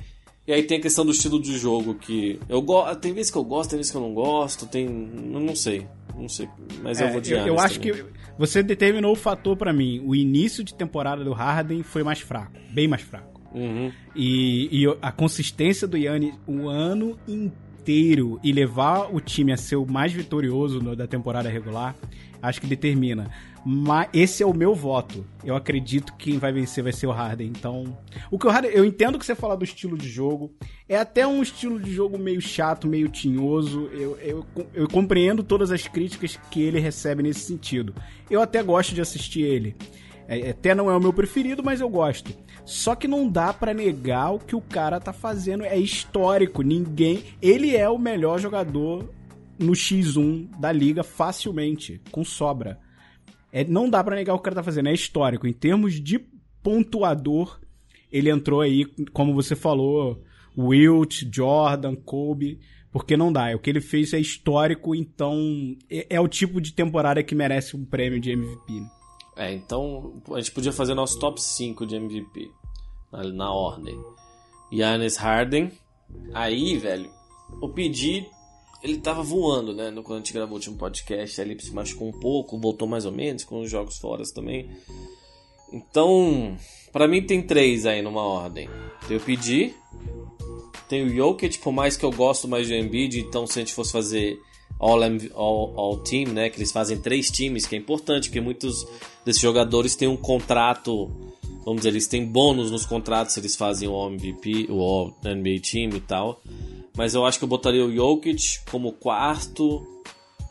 E aí tem a questão do estilo de jogo que eu gosto, tem vezes que eu gosto, tem vezes que eu não gosto, tem, eu não sei, não sei, mas eu É, vou de eu, eu acho também. que você determinou o fator pra mim. O início de temporada do Harden foi mais fraco, bem mais fraco. Uhum. E, e a consistência do Yannis o ano inteiro e levar o time a ser o mais vitorioso no- da temporada regular, acho que determina. Mas esse é o meu voto. Eu acredito que quem vai vencer vai ser o Harden. Então, o que o Harden, eu entendo que você fala do estilo de jogo. É até um estilo de jogo meio chato, meio tinhoso. Eu, eu, eu compreendo todas as críticas que ele recebe nesse sentido. Eu até gosto de assistir ele. É, até não é o meu preferido, mas eu gosto. Só que não dá pra negar o que o cara tá fazendo. É histórico. Ninguém. Ele é o melhor jogador no X1 da liga facilmente, com sobra. É, não dá pra negar o que o cara tá fazendo. É histórico. Em termos de pontuador, ele entrou aí, como você falou, Wilt, Jordan, Kobe. Porque não dá. O que ele fez é histórico, então é, é o tipo de temporada que merece um prêmio de MVP. né? É, então a gente podia fazer nosso top 5 de MVP na, na ordem. Giannis Harden. Aí, velho, o pedir ele tava voando, né? Quando a gente gravou o último podcast, ele se machucou um pouco, voltou mais ou menos, com os jogos fora também. Então, pra mim tem três aí numa ordem. Tem o pedir, tem o Jokic, por mais que eu gosto mais do Embiid, então se a gente fosse fazer all, all, all Team, né, que eles fazem três times, que é importante, porque muitos desses jogadores têm um contrato, vamos dizer, eles têm bônus nos contratos se eles fazem o All MVP, o All NBA Team e tal. Mas eu acho que eu botaria o Jokic como quarto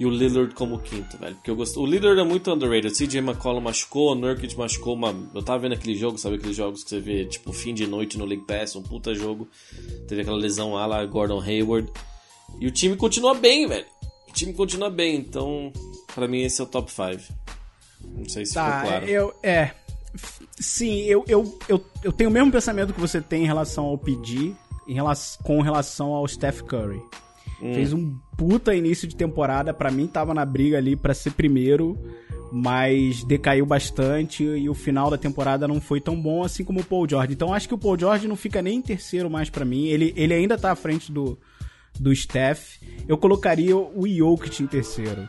e o Lillard como quinto, velho. Porque eu gosto. O Lillard é muito underrated. O CJ McCollum machucou, o Nurkic machucou. Uma... Eu tava vendo aquele jogo, sabe aqueles jogos que você vê, tipo, fim de noite no League Pass, um puta jogo. Teve aquela lesão lá, lá Gordon Hayward. E o time continua bem, velho. O time continua bem, então, pra mim esse é o top 5. Não sei se Tá, ficou claro. eu. É. Sim, eu, eu, eu, eu tenho o mesmo pensamento que você tem em relação ao PD, em relação, com relação ao Steph Curry. Fez um puta início de temporada, pra mim tava na briga ali pra ser primeiro, mas decaiu bastante e o final da temporada não foi tão bom assim como o Paul George. Então acho que o Paul George não fica nem em terceiro mais pra mim. Ele, ele ainda tá à frente do, do Steph. Eu colocaria o Jokic em terceiro.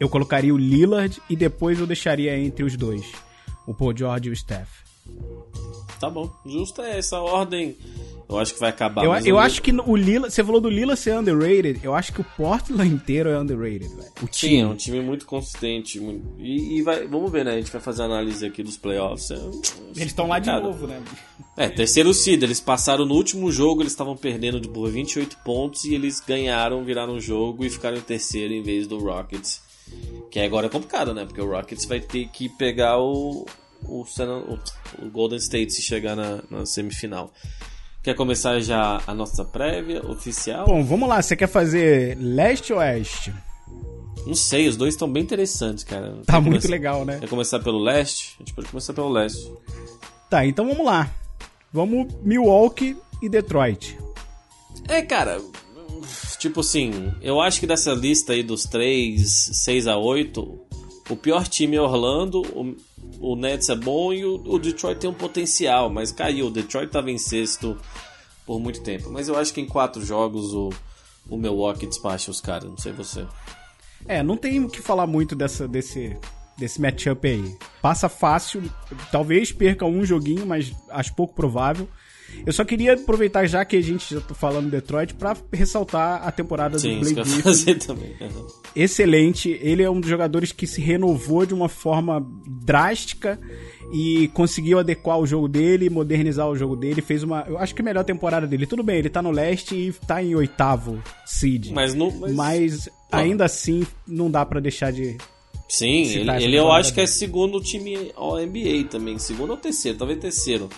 Eu colocaria o Lillard e depois eu deixaria entre os dois. O Paul George e o Steph. Tá bom, justo é essa ordem. Eu acho que vai acabar. Eu, eu acho que o Lila, você falou do Lila ser underrated, eu acho que o Portland inteiro é underrated, velho. O Sim, time. é um time muito consistente. muito- E, e vai, vamos ver, né? A gente vai fazer a análise aqui dos playoffs. É- Eles estão lá de Cara, novo, né? É, terceiro seed. Eles passaram no último jogo, eles estavam perdendo de por 28 pontos e eles ganharam, viraram o jogo e ficaram em terceiro em vez do Rockets. Que agora é complicado, né? Porque o Rockets vai ter que pegar o, o- o Golden State se chegar na, na semifinal. Quer começar já a nossa prévia oficial? Bom, vamos lá, você quer fazer leste ou oeste? Não sei, os dois estão bem interessantes, cara. Tá muito começar- legal, né? Quer começar pelo leste? A gente pode começar pelo leste. Tá, então vamos lá. Vamos Milwaukee e Detroit. É, cara, tipo assim, eu acho que dessa lista aí dos três, 6 a 8, o pior time é Orlando, o, o Nets é bom e o, o Detroit tem um potencial, mas caiu. O Detroit tava em sexto por muito tempo. Mas eu acho que em quatro jogos o, o Milwaukee despacha os caras, não sei você. É, não tem o que falar muito dessa, desse, desse matchup aí. Passa fácil, talvez perca um joguinho, mas acho pouco provável. Eu só queria aproveitar, já que a gente já tá falando Detroit, pra ressaltar a temporada Sim, do Blake que eu ia Griffin. fazer também. Uhum. excelente. Ele é um dos jogadores que se renovou de uma forma drástica e conseguiu adequar o jogo dele, modernizar o jogo dele. Fez uma. Eu acho que a melhor temporada dele. Tudo bem, ele tá no leste e tá em oitavo seed. Mas não. Mas, Mas ainda assim, não dá pra deixar de. Sim, ele, ele eu acho que é segundo time ao NBA também. Segundo ou terceiro, talvez terceiro.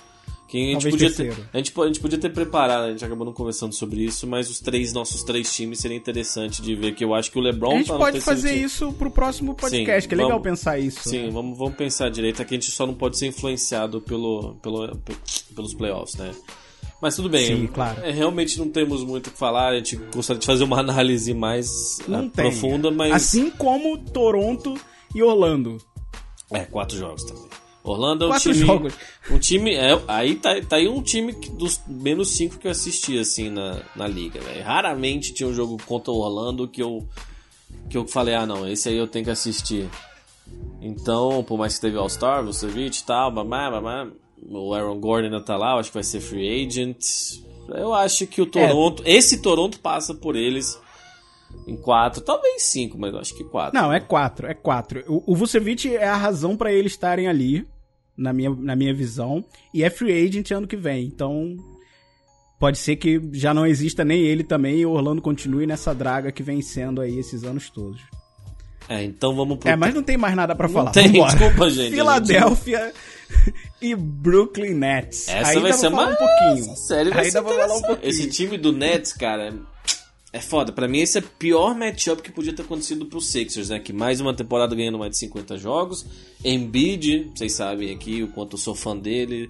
Que a gente, Talvez podia terceiro. ter, a, gente, a gente podia ter preparado, a gente acabou não conversando sobre isso, mas os três, nossos três times seria interessante de ver, que eu acho que o LeBron a gente tá pode fazer time. isso pro próximo podcast, Sim, que é legal vamos- pensar isso. Sim, né? vamos, vamos pensar direito, aqui a gente só não pode ser influenciado pelo, pelo, pe- pelos playoffs, né? Mas tudo bem, Sim, claro. é, realmente não temos muito o que falar, a gente gostaria de fazer uma análise mais Não ah, tem. profunda, mas... Assim como Toronto e Orlando. É, quatro jogos também. Orlando é um Quatro time. jogos. Um time. É, aí tá, tá aí um time que- dos menos cinco que eu assisti, assim, na, na liga. Raramente tinha um jogo contra o Orlando que eu. Que eu falei, ah não, esse aí eu tenho que assistir. Então, por mais que teve All-Star, Vucevic e tal, babá, babá, o Aaron Gordon ainda tá lá, acho que vai ser free agent. Eu acho que o Toronto. Esse Toronto passa por eles em quatro, talvez cinco, mas eu acho que quatro. Não, é quatro, é quatro. O, o Vucevic é a razão pra eles estarem ali, na minha, na minha visão, e é free agent ano que vem. Então, pode ser que já não exista nem ele também e o Orlando continue nessa draga que vem sendo aí esses anos todos. É, então vamos pro. É, mas não tem mais nada pra falar. tem, Vambora. desculpa, gente, Filadélfia e Brooklyn Nets. Essa Aí vai ser uma um pouquinho. Série vai Aí ser dá falar um pouquinho. Esse time do Nets, cara, é foda. Pra mim, esse é o pior matchup que podia ter acontecido pro Sixers, né? Que mais uma temporada ganhando mais de 50 jogos. Embiid, vocês sabem aqui o quanto eu sou fã dele.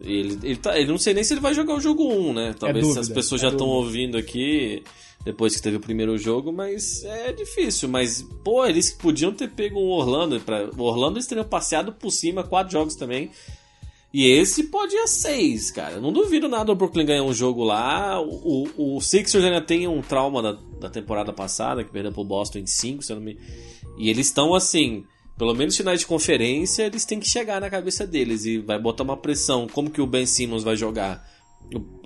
Ele, ele, tá, ele não sei nem se ele vai jogar o jogo 1, né? Talvez dúvida, as pessoas é já estão ouvindo aqui depois que teve o primeiro jogo, mas é difícil. Mas, pô, eles podiam ter pego um Orlando. Pra, o Orlando eles teriam passeado por cima, quatro jogos também. E esse pode ir a seis, cara. Eu Não duvido nada o Brooklyn ganhar um jogo lá. O, o, o Sixers ainda tem um trauma da, da temporada passada, que perdeu pro Boston em cinco, se eu não me... E eles estão assim, pelo menos finais de conferência, eles têm que chegar na cabeça deles e vai botar uma pressão. Como que o Ben Simmons vai jogar?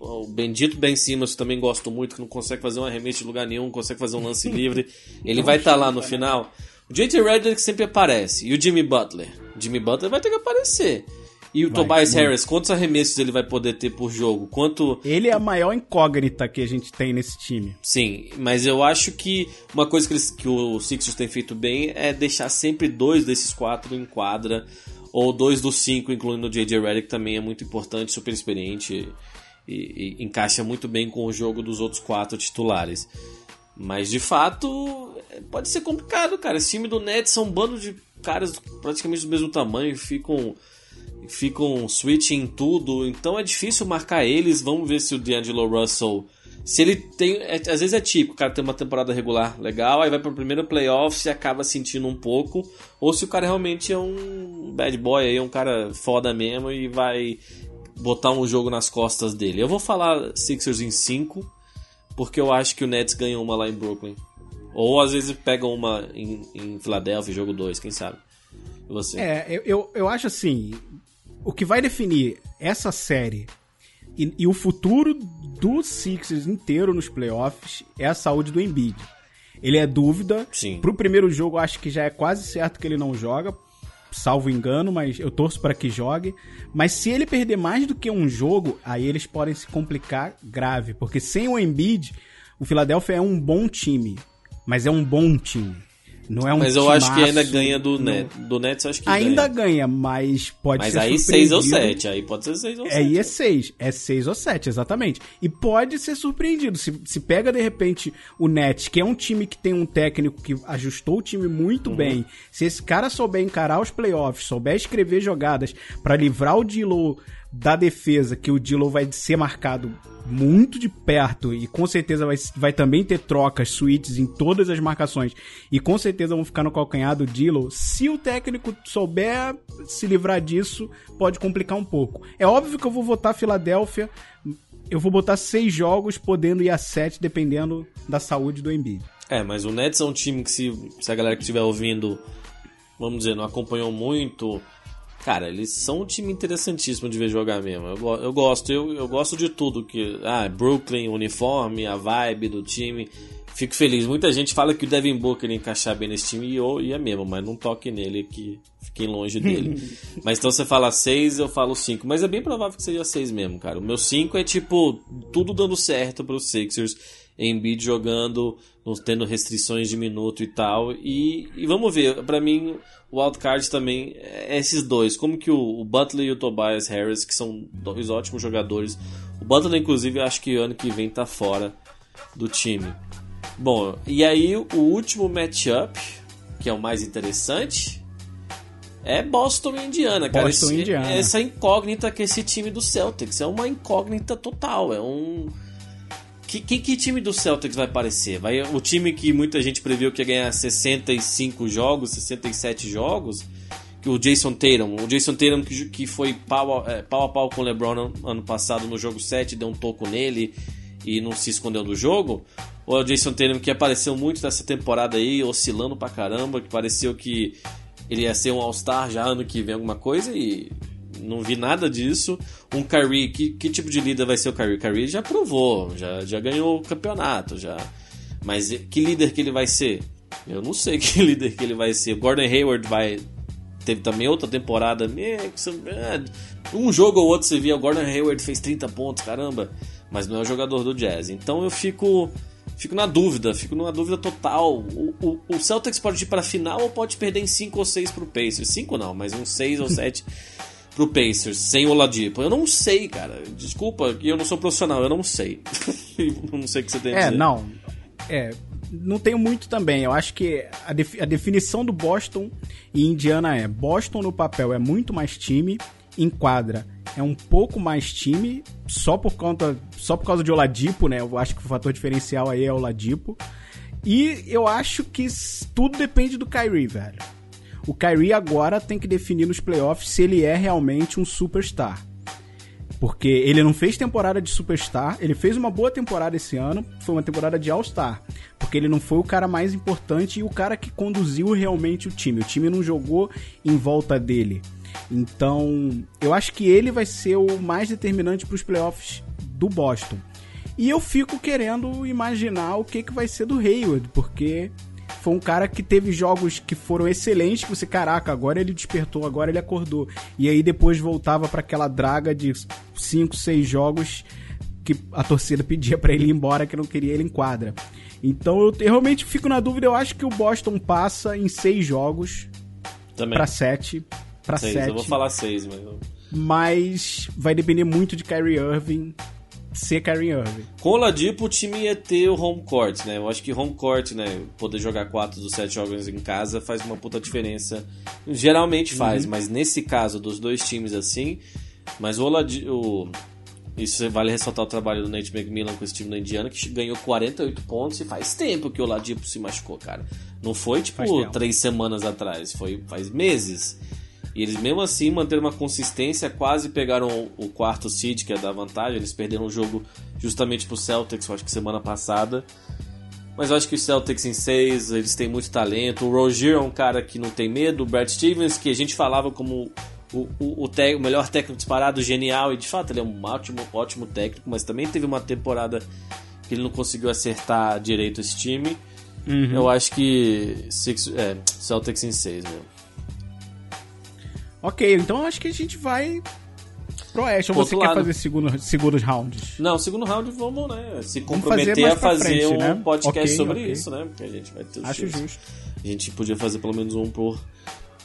O, o bendito Ben Simmons, que também gosto muito, que não consegue fazer um arremesso de lugar nenhum, não consegue fazer um lance (laughs) livre. Ele vai estar lá no final. O JJ Redick sempre aparece. E o Jimmy Butler? Jimmy Butler vai ter que aparecer. E o Vai, Tobias muito. Harris, quantos arremessos ele vai poder ter por jogo? Quanto. Ele é a maior incógnita que a gente tem nesse time. Sim, mas eu acho que uma coisa que, eles, que o Sixers tem feito bem é deixar sempre dois desses quatro em quadra, ou dois dos cinco, incluindo o JJ Redick, também é muito importante, super experiente e, e encaixa muito bem com o jogo dos outros quatro titulares. Mas de fato, pode ser complicado, cara. Esse time do Nets são um bando de caras praticamente do mesmo tamanho, ficam ficam switching tudo, então é difícil marcar eles. Vamos ver se o D'Angelo Russell. Se ele tem. é- às vezes é típico, o cara tem uma temporada regular legal, aí vai pro primeiro playoff e acaba sentindo um pouco. Ou se o cara realmente é um bad boy aí, um cara foda mesmo e vai botar um jogo nas costas dele. Eu vou falar Sixers em 5, porque eu acho que o Nets ganha uma lá em Brooklyn. Ou às vezes pegam uma em, em Filadélfia, jogo 2, quem sabe? Você? É, eu, eu, eu acho assim, o que vai definir essa série E, e o futuro do Sixers inteiro nos playoffs é a saúde do Embiid. Ele é dúvida. Sim. Pro primeiro jogo, acho que já é quase certo que ele não joga, salvo engano, mas eu torço para que jogue. Mas se ele perder mais do que um jogo, aí eles podem se complicar grave, porque sem o Embiid, o Philadelphia é um bom time, mas é um bom time. Não é um Mas eu acho que ainda ganha do, não- Net, do Nets, acho que Ainda ganha. ganha, mas pode Mas ser aí 6 ou surpreendido. 7, aí pode ser 6 ou 7. Aí é 6. É 6 ou 7, exatamente. E pode ser surpreendido. Se, se pega, de repente, o Nets, que é um time que tem um técnico que ajustou o time muito Uhum. bem. Se esse cara souber encarar os playoffs, souber escrever jogadas pra livrar o Dilo da defesa, que o Dilo vai ser marcado muito de perto e com certeza vai, vai também ter trocas, switches em todas as marcações e com certeza vão ficar no calcanhar do Dilo. Se o técnico souber se livrar disso, pode complicar um pouco. É óbvio que eu vou votar Filadélfia, eu vou botar seis jogos, podendo ir a sete, dependendo da saúde do Embiid. É, mas o Nets é um time que se, se a galera que estiver ouvindo, vamos dizer, não acompanhou muito, cara, eles são um time interessantíssimo de ver jogar mesmo. Eu, eu gosto, eu, eu gosto de tudo que, ah, Brooklyn, uniforme, a vibe do time. Fico feliz. Muita gente fala que o Devin Booker ia encaixar bem nesse time e eu ia mesmo, mas não toque nele que fiquei longe dele. (laughs) mas então você fala 6, eu falo 5, mas é bem provável que seja 6 mesmo, cara. O meu 5 é tipo tudo dando certo pro Sixers. Embiid jogando, não tendo restrições de minuto e tal. E, e vamos ver, pra mim, o wildcard também é esses dois. Como que o, o Butler e o Tobias Harris, que são dois ótimos jogadores. O Butler, inclusive, eu acho que ano que vem tá fora do time. Bom, e aí o último matchup, que é o mais interessante, é Boston e Indiana, cara. Boston Esse- Indiana. Essa incógnita que esse time do Celtics é uma incógnita total. É um. Que, que, que time do Celtics vai aparecer? Vai, o time que muita gente previu que ia ganhar 65 jogos, 67 jogos, que o Jason Tatum, o Jason Tatum que, que foi pau a, é, pau a pau com o LeBron ano, ano passado no jogo 7, deu um toco nele e não se escondeu do jogo, ou é o Jason Tatum que apareceu muito nessa temporada aí, oscilando pra caramba, que pareceu que ele ia ser um All-Star já ano que vem alguma coisa e não vi nada disso. Um Kyrie, que, que tipo de líder vai ser o Kyrie? Kyrie já provou, já, já ganhou o campeonato, já. Mas que líder que ele vai ser? Eu não sei (laughs) que líder que ele vai ser. O Gordon Hayward vai teve também outra temporada. é, Um jogo ou outro você via, o Gordon Hayward fez 30 pontos, caramba. Mas não é o jogador do Jazz. Então eu fico fico na dúvida, fico numa dúvida total. O, o, o Celtics pode ir para a final ou pode perder em 5 ou 6 pro Pacers. 5 não, mas uns 6 ou 7 (laughs) pro Pacers, sem o Oladipo. Eu não sei, cara. Desculpa, que eu não sou profissional, eu não sei. (laughs) Não sei o que você tem a É, dizer. não. É, não tenho muito também. Eu acho que a, defi- a definição do Boston e Indiana é: Boston no papel é muito mais time, em quadra é um pouco mais time, só por conta, só por causa de Oladipo, né? Eu acho que o fator diferencial aí é Oladipo. E eu acho que tudo depende do Kyrie, velho. O Kyrie agora tem que definir nos playoffs se ele é realmente um superstar. Porque ele não fez temporada de Superstar, ele fez uma boa temporada esse ano, foi uma temporada de All-Star. Porque ele não foi o cara mais importante e o cara que conduziu realmente o time. O time não jogou em volta dele. Então, eu acho que ele vai ser o mais determinante para os playoffs do Boston. E eu fico querendo imaginar o que, que vai ser do Hayward, porque foi um cara que teve jogos que foram excelentes, que você, caraca, agora ele despertou, agora ele acordou. E aí depois voltava para aquela draga de 5, 6 jogos que a torcida pedia para ele ir embora, que não queria ele em quadra. Então eu, eu realmente fico na dúvida, eu acho que o Boston passa em 6 jogos para 7, para Seis, 7, Eu vou falar 6, mas. mas vai depender muito de Kyrie Irving ser Kyrie Irving. Com o Ladipo, o time ia ter o home court, né? Eu acho que home court, né? Poder jogar 4 dos 7 jogos em casa faz uma puta diferença. Geralmente faz, mas nesse caso dos dois times assim. Mas o Oladipo. Isso vale ressaltar o trabalho do Nate McMillan com esse time da Indiana, que ganhou 48 pontos e faz tempo que o Oladipo se machucou, cara. Não foi tipo três semanas atrás, foi faz meses. E eles mesmo assim manteram uma consistência, quase pegaram o, quarto seed, que é da vantagem. Eles perderam o jogo justamente pro Celtics, acho que semana passada. Mas eu acho que o Celtics em 6, eles têm muito talento. O Rozier é um cara que não tem medo. O Brad Stevens, que a gente falava como o, o, o, te, o melhor técnico disparado, genial, e de fato ele é um ótimo, ótimo técnico, mas também teve uma temporada que ele não conseguiu acertar direito esse time. Uhum. Eu acho que six, é, Celtics em 6 mesmo. Ok, então acho que a gente vai pro Oeste. Ou você Outro quer lado. fazer segundo, segundos rounds? Não, segundo round vamos, né? Se comprometer fazer a fazer frente, um né? podcast Ok, sobre ok. isso, né? Porque a gente vai ter os Acho times. justo. A gente podia fazer pelo menos um por,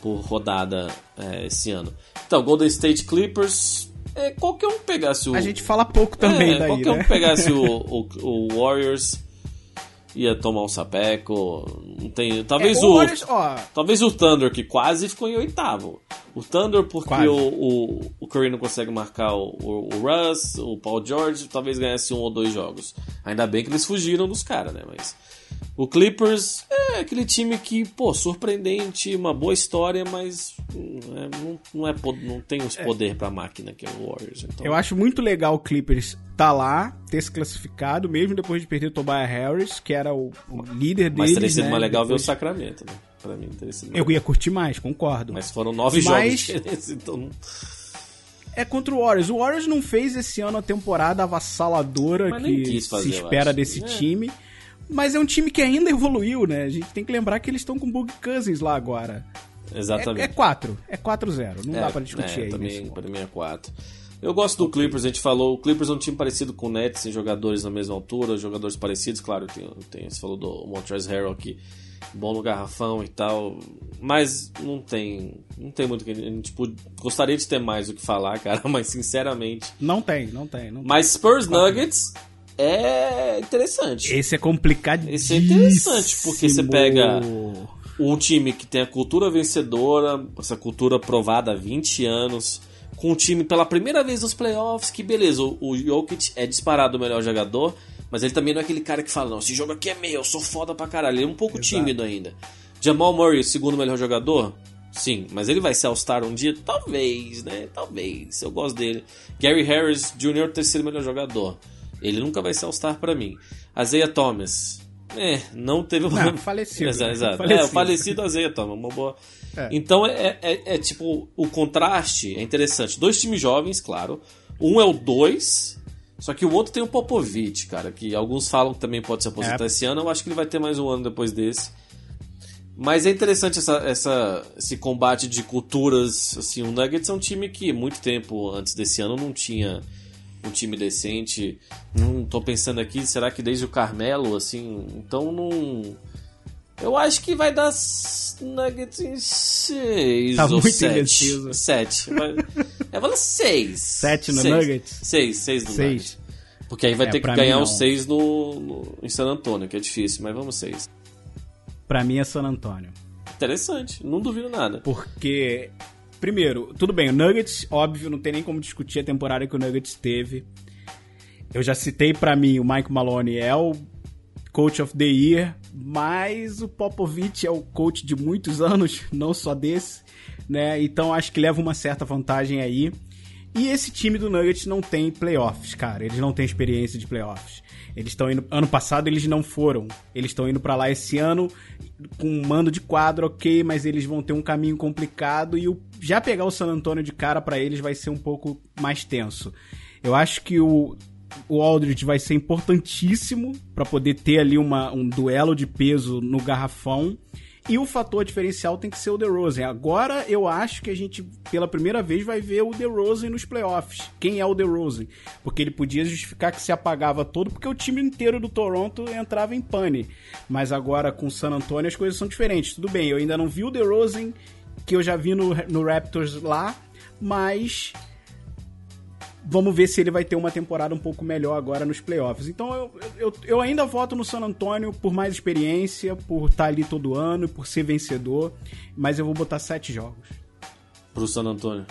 por rodada é, esse ano. Então, Golden State Clippers. É, qualquer um pegasse o. A gente fala pouco também é, daí, qualquer né? um pegasse o, (laughs) o, o Warriors ia tomar um sapeco. Não tem, talvez É, o. Warriors, ó, Talvez o Thunder, que quase ficou em oitavo. O Thunder, porque Quase. o, o, o Curry não consegue marcar o, o, o Russ, o Paul George, talvez ganhasse um ou dois jogos. Ainda bem que eles fugiram dos caras, né? Mas. O Clippers é aquele time que, pô, surpreendente, uma boa história, mas hum, é, não, não, é, não tem os poder pra máquina que é o Warriors. Então, eu acho muito legal o Clippers tá lá, ter se classificado, mesmo depois de perder o Tobias Harris, que era o, o líder deles, mas teria sido né? mais legal ver o Depois- Sacramento, né? Pra mim teria sido mais Eu ia curtir mais, concordo. Mas foram nove Mas- jogos então É contra o Warriors. O Warriors não fez esse ano a temporada avassaladora Mas que se espera desse É. time. Mas é um time que ainda evoluiu, né? A gente tem que lembrar que eles estão com o Bug Cousins lá agora. Exatamente. É, é 4. É 4-0. Não dá pra discutir é, aí. Também, pra mim é 4. Eu gosto do Clippers, a gente falou. O Clippers é um time parecido com o Nets, em jogadores na mesma altura, jogadores parecidos, claro. Tem, tem, você falou do Montrezl Harrell aqui, bom no garrafão e tal. Mas não tem, não tem muito que a gente tipo, gostaria de ter mais o que falar, (laughs) cara. Mas sinceramente, Não tem, não tem. Não tem. mas Spurs Nuggets é interessante. Esse é complicado. Esse é interessante, porque você pega- um time que tem a cultura vencedora, essa cultura provada há 20 anos, com um time pela primeira vez nos playoffs, que beleza, o, Jokic é disparado o melhor jogador, mas ele também não é aquele cara que fala, não, esse jogo aqui é meu, eu sou foda pra caralho, ele é um pouco Exato. tímido ainda. Jamal Murray, o segundo melhor jogador? Sim, mas ele vai ser All-Star um dia? Talvez, né? Talvez, eu gosto dele. Gary Harris Jr., terceiro melhor jogador. Ele nunca vai ser All-Star pra mim. Isaiah Thomas. É, não teve uma. Não, falecido, Exato, né? exato. Falecido. É, o falecido Isaiah Thomas, uma boa. É. Então é, é, é tipo, o contraste é interessante. Dois times jovens, claro. Um é o 2, só que o outro tem o Popovich, cara, que alguns falam que também pode se aposentar É. esse ano. Eu acho que ele vai ter mais um ano depois desse. Mas é interessante essa, essa, esse combate de culturas. Assim, o Nuggets é um time que muito tempo antes desse ano não tinha um time decente. Não tô pensando aqui, será que desde o Carmelo, assim. Então não. Eu acho que vai dar Nuggets em 6 Tá ou muito 7. indeciso. 7. É, dar 6. Sete no Nuggets? 6, 6 no Seis. Nuggets. Porque aí vai É, ter que ganhar os não. 6 no, no, em San Antônio, que é difícil, mas vamos 6. Pra mim é San Antonio. Interessante, não duvido nada. Porque, primeiro, tudo bem, o Nuggets, óbvio, não tem nem como discutir a temporada que o Nuggets teve. Eu já citei pra mim, o Mike Maloney é o coach of the year, mas o Popovich é o coach de muitos (laughs) anos, não só desse, né? Então acho que leva uma certa vantagem aí. E esse time do Nuggets não tem playoffs, cara. Eles não têm experiência de playoffs. Eles estão indo. Ano passado eles não foram. Eles estão indo pra lá esse ano com um mando de quadro, ok, mas eles vão ter um caminho complicado e o, já pegar o San Antonio de cara pra eles vai ser um pouco mais tenso. Eu acho que o, o Aldridge vai ser importantíssimo pra poder ter ali uma, um duelo de peso no garrafão. E o fator diferencial tem que ser o DeRozan. Agora eu acho que a gente, pela primeira vez, vai ver o DeRozan nos playoffs. Quem é o DeRozan? Porque ele podia justificar que se apagava todo, porque o time inteiro do Toronto entrava em pane. Mas agora com o San Antonio as coisas são diferentes. Tudo bem, eu ainda não vi o DeRozan que eu já vi no, no Raptors lá, mas vamos ver se ele vai ter uma temporada um pouco melhor agora nos playoffs. Então eu, eu, eu ainda voto no San Antonio por mais experiência, por estar ali todo ano, por ser vencedor, mas eu vou botar sete jogos. Pro San Antônio.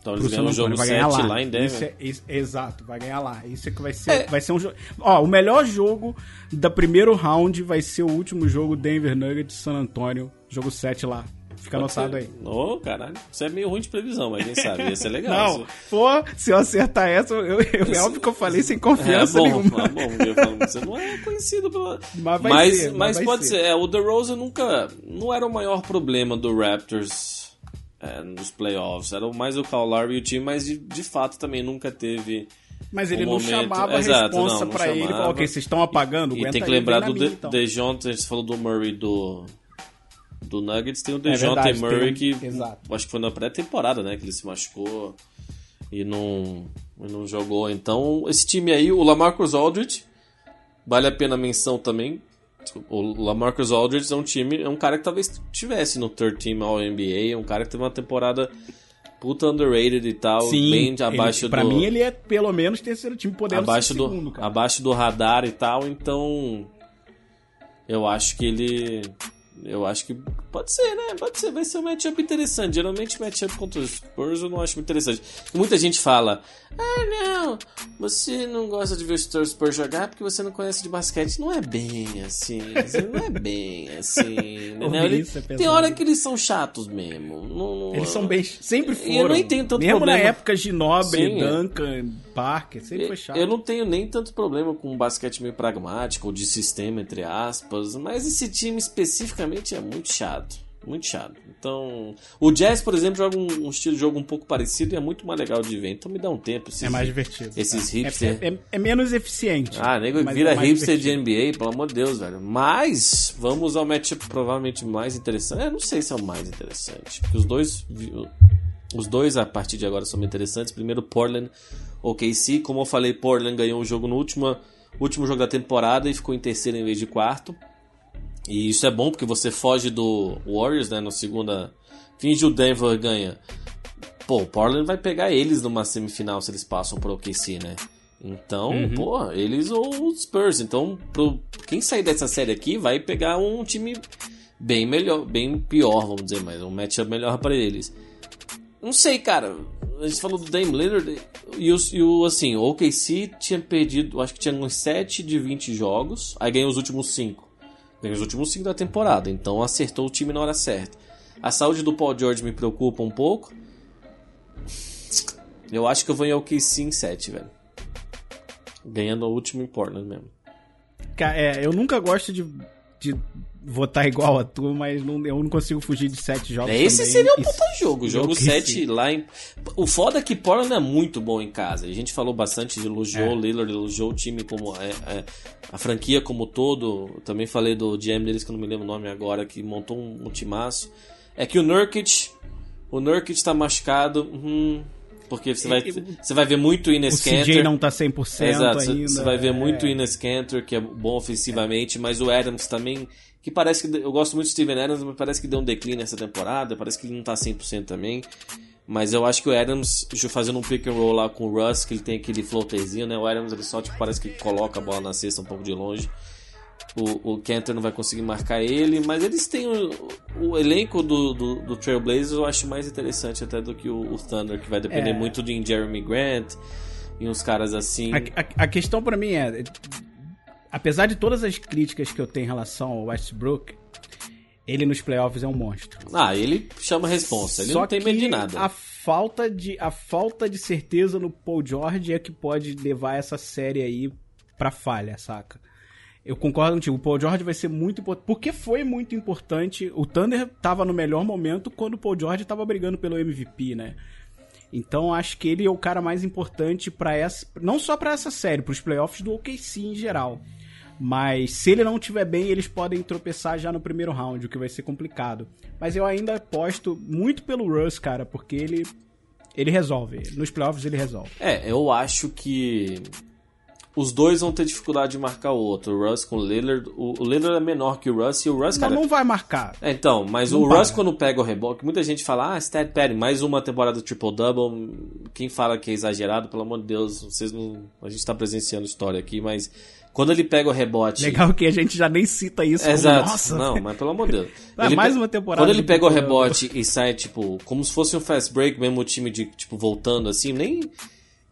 Então eles San ganham o jogo Antonio, vai 7 ganhar lá. lá em Denver. Isso é- isso- exato, vai ganhar lá. Isso é que vai ser, É. vai ser um jogo. Ó, o melhor jogo da primeiro round vai ser o último jogo Denver Nuggets San Antonio, jogo 7 lá. Fica Pode anotado ser. aí. Ô, caralho. Isso é meio ruim de previsão, mas quem sabe. Ia ser legal. Não, pô, se eu acertar essa, eu, eu- é óbvio que eu falei sem confiança é, bom, nenhuma. É bom, eu falo, você não é conhecido pela. Mas mas, ser, mas mas pode ser. ser. É, o DeRozan nunca. Não era o maior problema do Raptors é, nos playoffs. Era mais o Kyle Lowry e o time, mas de, de fato também nunca teve. Mas ele um não momento- chamava a Exato, responsa não, não pra ele. chamava. Falou, ok, vocês estão apagando, E aguenta tem que lembrar do De- então. DeJounte, a gente falou do Murray do, do Nuggets, tem o É DeJounte verdade, Murray um- que exato. acho que foi na pré-temporada, né, que ele se machucou e não, e não jogou. Então, esse time aí, o Lamarcus Aldridge, vale a pena a menção também. O Lamarcus Aldridge é um time, é um cara que talvez tivesse no third team All NBA, é um cara que teve uma temporada puta underrated e tal, Sim, bem ele- abaixo pra do mim ele é pelo menos terceiro time, podendo abaixo do segundo, abaixo do radar e tal, então eu acho que ele eu acho que pode ser, né? Pode ser, vai ser um matchup interessante. Geralmente matchup contra os Spurs eu não acho muito interessante. Muita gente fala: "Ah, não, você não gosta de ver os Spurs jogar porque você não conhece de basquete". Não é bem assim, não é bem assim, (laughs) né? É tem hora que eles são chatos mesmo. Não- não- Eles são bem. Sempre foram. eu nem tenho tanto Mesmo problema. na época de Nobre, Sim. Duncan, Parker, sempre foi chato. Eu não tenho nem tanto problema com um basquete meio pragmático ou de sistema, entre aspas, mas esse time especificamente é muito chato. Muito chato. Então, o Jazz, por exemplo, joga um, um estilo de jogo um pouco parecido e é muito mais legal de ver. Então me dá um tempo. Esses, É mais divertido. Esses É- hipster. É, é- é menos eficiente. Ah, nego vira é hipster divertido. de NBA, pelo amor de Deus, velho. Mas, vamos ao matchup provavelmente mais interessante. É, não sei se é o mais interessante. Porque os dois. Os dois, a partir de agora, são interessantes. Primeiro, Portland, OKC. Como eu falei, Portland ganhou o jogo no último, último jogo da temporada e ficou em terceiro em vez de quarto. E isso é bom porque você foge do Warriors, né? Na segunda. Finge o Denver ganha. Pô, o Portland vai pegar eles numa semifinal se eles passam pro OKC, né? Então, pô, eles ou os Spurs. Então, pro, quem sair dessa série aqui vai pegar um time bem melhor, bem pior, vamos dizer, mas um matchup melhor para eles. Não sei, cara. A gente falou do Dame Lillard e o, e o assim, o OKC tinha perdido, acho que tinha uns 7 de 20 jogos, aí ganhou os últimos 5. Ganhou os últimos 5 da temporada, então acertou o time na hora certa. A saúde do Paul George me preocupa um pouco. Eu acho que eu vou em OKC em 7, velho. Ganhando o último em Portland mesmo. É, eu nunca gosto de, de votar igual a tu, mas não- eu não consigo fugir de sete jogos. Esse também. seria um puta jogo. O jogo OKC. 7 lá em. O foda é que Portland é muito bom em casa. A gente falou bastante elogiou É. o Lillard, elogiou o time como. é, é, a franquia como todo. Eu Também falei do GM deles, que eu não me lembro o nome agora, que montou um, um timaço. É que o Nurkic. O Nurkic tá machucado. hum, porque você vai, você vai ver muito O Ines CJ Kanter. não tá 100% Exato, você- ainda. você vai ver muito é. Ines Kanter, que é bom ofensivamente, mas o Adams também, que parece que. Eu gosto muito do Steven Adams, mas parece que deu um declínio nessa temporada, parece que ele não tá 100% também. Mas eu acho que o Adams, fazendo um pick and roll lá com o Russ, que ele tem aquele floaterzinho, né? O Adams ele só tipo, parece que coloca a bola na cesta um pouco de longe. O, o Kanter não vai conseguir marcar ele, mas eles têm o, o elenco do, do, do Trailblazers, eu acho mais interessante até do que o, o Thunder, que vai depender É. muito de Jeremy Grant e uns caras assim. A, a- a questão pra mim é, apesar de todas as críticas que eu tenho em relação ao Westbrook, ele nos playoffs é um monstro. Ah, ele chama a responsa, ele Só não tem medo de nada. A falta de, a falta de certeza no Paul George é que pode levar essa série aí pra falha, saca? Eu concordo contigo, o Paul George vai ser muito importante. Porque foi muito importante. O Thunder tava no melhor momento quando o Paul George tava brigando pelo MVP, né? Então acho que ele é o cara mais importante para essa, não só pra essa série, pros playoffs do OKC em geral. Mas se ele não estiver bem, eles podem tropeçar já no primeiro round, o que vai ser complicado. Mas eu ainda aposto muito pelo Russ, cara, porque ele ele resolve. Nos playoffs ele resolve. É, eu acho que os dois vão ter dificuldade de marcar o outro. O Russ com o Lillard. O, o Lillard é menor que o Russ e o Russ, cara. não, não vai marcar. É, então, mas Não o para. Russ quando pega o rebote, muita gente fala, ah, stat padding, mais uma temporada triple-double. Quem fala que é exagerado, pelo amor de Deus, vocês não. A gente tá presenciando história aqui, mas quando ele pega o rebote. Legal que a gente já nem cita isso como, Exato. nossa. Não, mas pelo amor de Deus. (laughs) Ah, mais uma temporada Quando ele pega o rebote e sai, tipo, como se fosse um fast break, mesmo o time de, tipo, voltando assim, nem.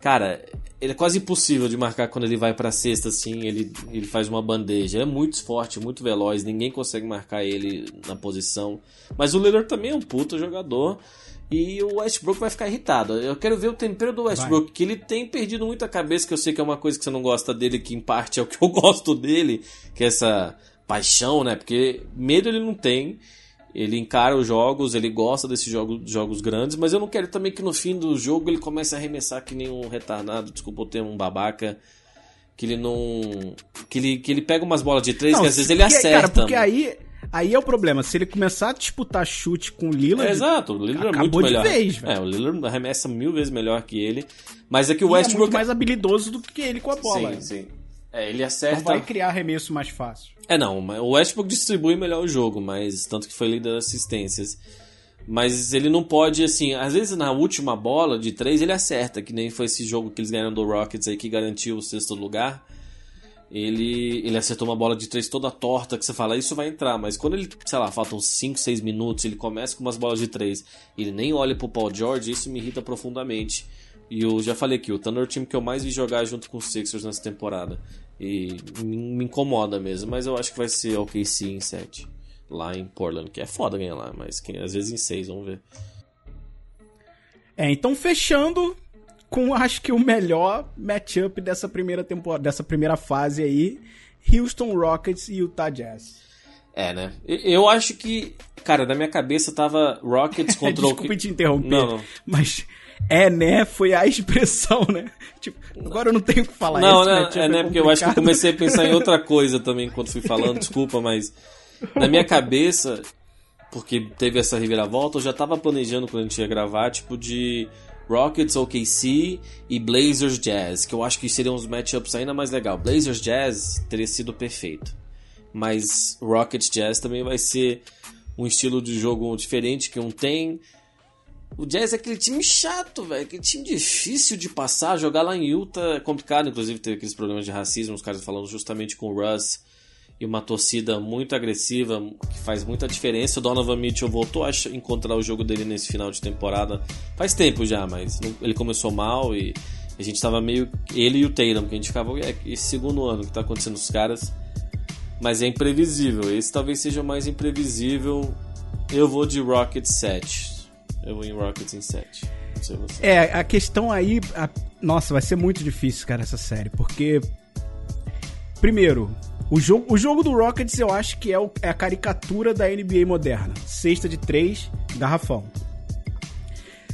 Cara, ele é quase impossível de marcar quando ele vai pra cesta, assim, ele, ele faz uma bandeja. Ele é muito forte, muito veloz, ninguém consegue marcar ele na posição. Mas o Lillard também é um puta jogador. E o Westbrook vai ficar irritado. Eu quero ver o tempero do Westbrook, que ele tem perdido muita cabeça, que eu sei que é uma coisa que você não gosta dele, que em parte é o que eu (laughs) gosto dele, que é essa paixão, né? Porque medo ele não tem. Ele encara os jogos, ele gosta desses jogos, jogos grandes, mas eu não quero também que no fim do jogo ele comece a arremessar que nem um retardado, desculpa o termo, um babaca. Que ele não. Que ele, que ele pega umas bolas de três Não, que às vezes porque- ele acerta. Cara, porque aí, aí é o problema. Se ele começar a disputar chute com o Lillard, É, exato, o Lillard é muito de melhor. vez, é, o Lillard arremessa mil vezes melhor que ele. Mas é que o é Westbrook. muito mais habilidoso do que ele com a bola. Sim, sim. É, ele acerta. vai criar arremesso mais fácil. É, não, o Westbrook distribui melhor o jogo, mas tanto que foi líder de assistências. Mas ele não pode, assim, às vezes na última bola de três ele acerta, que nem foi esse jogo que eles ganharam do Rockets aí que garantiu o sexto lugar. Ele, ele acertou uma bola de três toda torta, que você fala, isso vai entrar, mas quando ele, sei lá, faltam 5, 6 minutos, ele começa com umas bolas de três, e ele nem olha pro Paul George, isso me irrita profundamente. E eu já falei aqui, o Thunder é o time que eu mais vi jogar junto com os Sixers nessa temporada. E me, incomoda mesmo, mas eu acho que vai ser OKC em 7. Lá em Portland, que é foda ganhar lá, mas quem, às vezes em 6, vamos ver. É, então fechando com acho que o melhor matchup dessa primeira temporada, dessa primeira fase aí, Houston Rockets e Utah Jazz. É, né? Eu, acho que, cara, na minha cabeça tava Rockets (laughs) contra o. Desculpa te interromper, Não, não. mas é, né, foi a (laughs) expressão, né? Tipo, agora eu não tenho o que falar. Não, esse não, matchup é, né? Porque eu acho que eu comecei a pensar em (laughs) outra coisa também enquanto fui falando, desculpa, mas na minha cabeça, porque teve essa reviravolta, eu já tava planejando quando a gente ia gravar, tipo, de Rockets, OKC e Blazers Jazz, que eu acho que seriam os matchups ainda mais legal. Blazers Jazz teria sido perfeito, mas Rockets Jazz também vai ser um estilo de jogo diferente que um tem. O Jazz é aquele time chato, velho. Aquele time difícil de passar. Jogar lá em Utah é complicado. Inclusive, teve aqueles problemas de racismo. Os caras falando justamente com o Russ. E uma torcida muito agressiva, que faz muita diferença. O Donovan Mitchell voltou a encontrar o jogo dele nesse final de temporada. Faz tempo já, mas ele começou mal e a gente tava meio. Ele e o Tatum, que a gente ficava. É, esse segundo ano que tá acontecendo os caras. Mas é imprevisível. Esse talvez seja o mais imprevisível. Eu vou de Rockets 7. Eu vou em Rockets em 7. Não sei você. É, a questão aí. a- Nossa, vai ser muito difícil, cara, essa série. Porque. Primeiro, o jogo, o jogo do Rockets eu acho que é, o- é a caricatura da NBA moderna. Cesta de três, garrafão.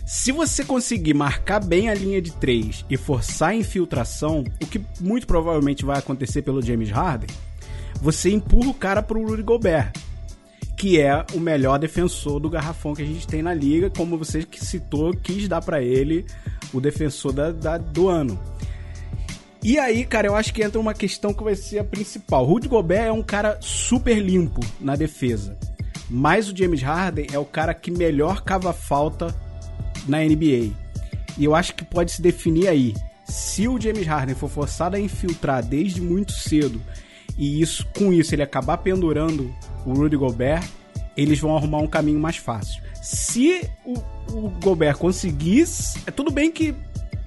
Se você conseguir marcar bem a linha de três e forçar a infiltração, o que muito provavelmente vai acontecer pelo James Harden, você empurra o cara pro Rudy Gobert que é o melhor defensor do garrafão que a gente tem na liga, como você que citou, quis dar pra ele o defensor da, da- do ano. E aí, cara, eu acho que entra uma questão que vai ser a principal. Rudy Gobert é um cara super limpo na defesa, mas o James Harden é o cara que melhor cava falta na NBA. E eu acho que pode se definir aí. Se o James Harden for forçado a infiltrar desde muito cedo e isso com isso ele acabar pendurando o Rudy Gobert, eles vão arrumar um caminho mais fácil. Se o, o Gobert conseguir, é tudo bem que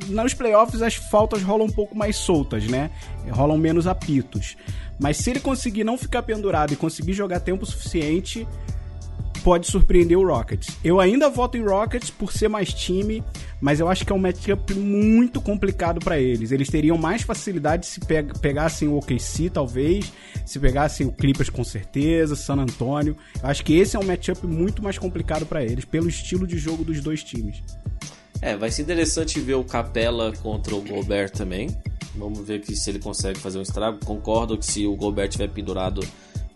nos playoffs as faltas rolam um pouco mais soltas, né? Rolam menos apitos. Mas se ele conseguir não ficar pendurado e conseguir jogar tempo suficiente, pode surpreender o Rockets. Eu ainda voto em Rockets por ser mais time, mas eu acho que é um matchup muito complicado para eles. Eles teriam mais facilidade se pe pegassem o OKC, talvez, se pegassem o Clippers com certeza, San Antonio. Eu acho que esse é um matchup muito mais complicado para eles, pelo estilo de jogo dos dois times. É, vai ser interessante ver o Capela contra o Gobert também. Vamos ver que se ele consegue fazer um estrago. Concordo que se o Gobert tiver pendurado,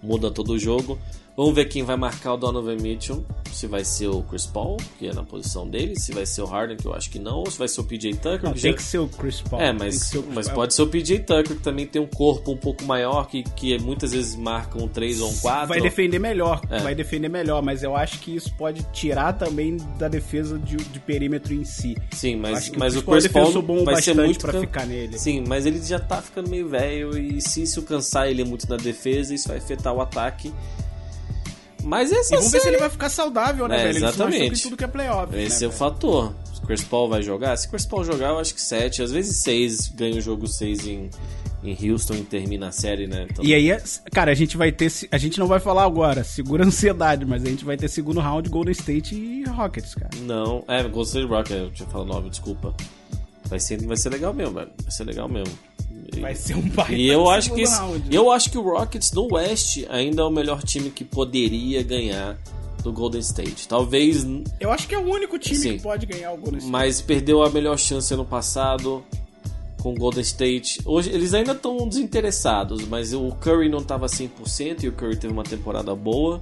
muda todo o jogo. Vamos ver quem vai marcar o Donovan Mitchell. Se vai ser o Chris Paul, que é na posição dele. Se vai ser o Harden, que eu acho que não. Ou se vai ser o PJ Tucker. Não, que tem já- que ser o Chris Paul. É, mas, mas Paul. pode ser o PJ Tucker, que também tem um corpo um pouco maior, que, que muitas vezes marca um 3 ou um 4. Vai defender melhor, É. vai defender melhor, mas eu acho que isso pode tirar também da defesa de, de perímetro em si. Sim, mas, mas o o Chris Paul é Paul bom vai ser bastante muito pra can- ficar nele. Sim, mas ele já tá ficando meio velho e se isso cansar ele muito na defesa, isso vai afetar o ataque. Mas essa E vamos ver se série- ele vai ficar saudável, né, É, velho? Ele exatamente. em tudo que é playoff. Esse né, é o fator. Se o Chris Paul vai jogar, se o Chris Paul jogar, eu acho que 7, às vezes 6, ganha o jogo 6 em, em Houston e termina a série, né? Então, E aí, é- cara, a gente vai ter. A gente não vai falar agora, segura a ansiedade, mas a gente vai ter segundo round Golden State e Rockets, cara. Não, é, Golden State Rock, eu tinha falado 9, desculpa. Vai ser, vai ser legal mesmo, velho. Vai ser legal mesmo. Vai ser um baita E eu acho que esse- eu acho que o Rockets no West ainda é o melhor time que poderia ganhar do Golden State. Talvez, Eu acho que é o único time Sim. que pode ganhar o Golden State. mas perdeu a melhor chance ano passado com o Golden State. Hoje eles ainda estão desinteressados, mas o Curry não estava 100% e o Curry teve uma temporada boa.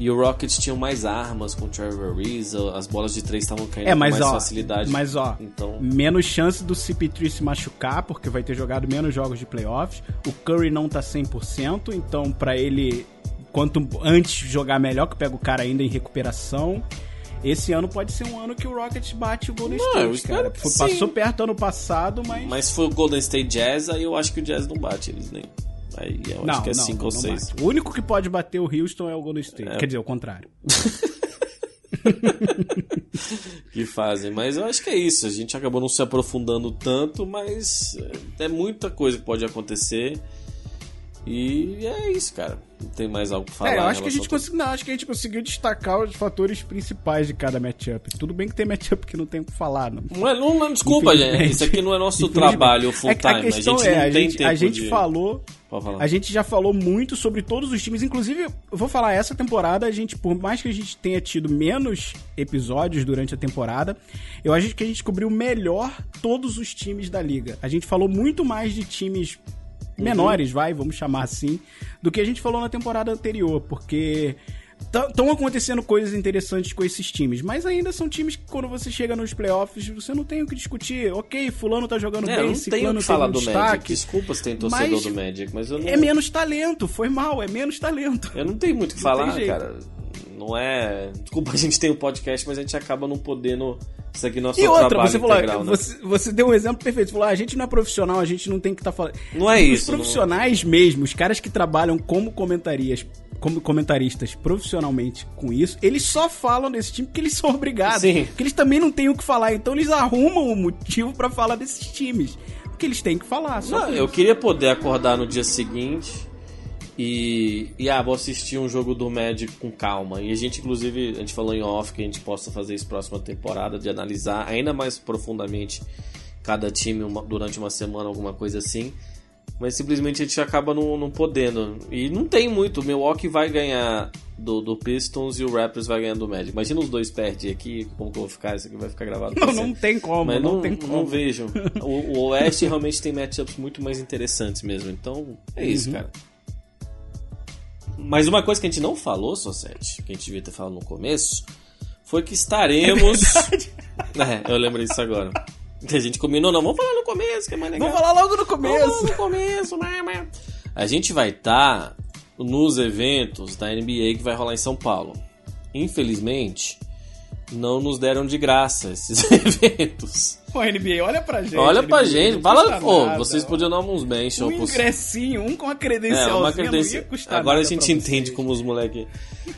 E o Rockets tinham mais armas com o Trevor Ariza, as bolas de três estavam caindo É, com mas mais ó, facilidade. mas ó, Então- menos chance do CP3 se machucar, porque vai ter jogado menos jogos de playoffs. O Curry não tá 100%, então pra ele, quanto antes jogar melhor, que pega o cara ainda em recuperação. Esse ano pode ser um ano que o Rockets bate o Golden Não, State, cara. Foi-. Passou perto ano passado, mas... Mas se for o Golden State Jazz, aí eu acho que o Jazz não bate eles nem. Aí eu não, acho que é não, 5 não, ou não 6. bate. O único que pode bater o Houston é o Golden State. Quer dizer, o contrário. (laughs) (laughs) que fazem. Mas eu acho que é isso. A gente acabou não se aprofundando tanto, mas é é muita coisa que pode acontecer. E é isso, cara. Não tem mais algo pra falar. é, eu acho que a gente conseguiu, não, acho que a gente conseguiu destacar os fatores principais de cada matchup. Tudo bem que tem matchup que não tem o que falar, não. Não, é, não, não, desculpa, gente. Isso aqui não é nosso trabalho full É time. que a questão a gente é, não a tem gente, tempo a gente de... falou, a gente já falou muito sobre todos os times, inclusive, eu vou falar essa temporada, a gente, por mais que a gente tenha tido menos episódios durante a temporada, eu acho que a gente cobriu melhor todos os times da liga. A gente falou muito mais de times menores, vai, vamos chamar assim, do que a gente falou na temporada anterior, porque estão acontecendo coisas interessantes com esses times, mas ainda são times que quando você chega nos playoffs, você não tem o que discutir. Ok, fulano tá jogando É, bem, não ciclano falar um do Magic. destaque. Desculpa se tem torcedor mas do Magic, mas eu não... É menos talento, foi mal, é menos talento. Eu não tenho muito o que falar, tem cara. Não é... Desculpa, (laughs) a gente tem um podcast, mas a gente acaba não podendo... Isso aqui é nosso E outra, você falou, integral, né? você, você deu um exemplo perfeito. Você falou, ah, a gente não é profissional, a gente não tem que estar falando. Não é Os isso, profissionais mesmo, os caras que trabalham como comentarias, como comentaristas profissionalmente com isso, eles só falam desse time porque eles são obrigados. Sim. Porque eles também não têm o que falar. Então eles arrumam o motivo pra falar desses times. Porque eles têm que falar. Só Não, eu queria poder acordar no dia seguinte e, e ah, vou assistir um jogo do Magic com calma. E a gente, inclusive, a gente falou em off que a gente possa fazer isso próxima temporada, de analisar ainda mais profundamente cada time uma- durante uma semana, alguma coisa assim. Mas simplesmente a gente acaba não, não podendo. E não tem muito. O Milwaukee vai ganhar do, do Pistons e o Raptors vai ganhar do Magic. Imagina os dois perdem aqui, como que eu vou ficar? Isso aqui vai ficar gravado Não, não tem como, Mas não, não, tem não como. vejo. (laughs) O, o Oeste realmente tem matchups muito mais interessantes mesmo. Então, é Uhum. isso, cara. Mas uma coisa que a gente não falou, Sosete, que a gente devia ter falado no começo, foi que estaremos. É, (laughs) eu lembrei disso agora. A gente combinou, não, vamos falar no começo, que é mais legal. Vamos falar logo no Vamos começo. no começo, né, né? A gente vai estar nos eventos da NBA que vai rolar em São Paulo. Infelizmente, não nos deram de graça esses (laughs) eventos. Pô, NBA, olha pra gente. Olha pra NBA, gente, não fala, pô, nada, vocês ó. podiam dar uns mention Um ingressinho, um com a É, credencialzinha, uma não credencial. Agora a gente pra entende como os moleques.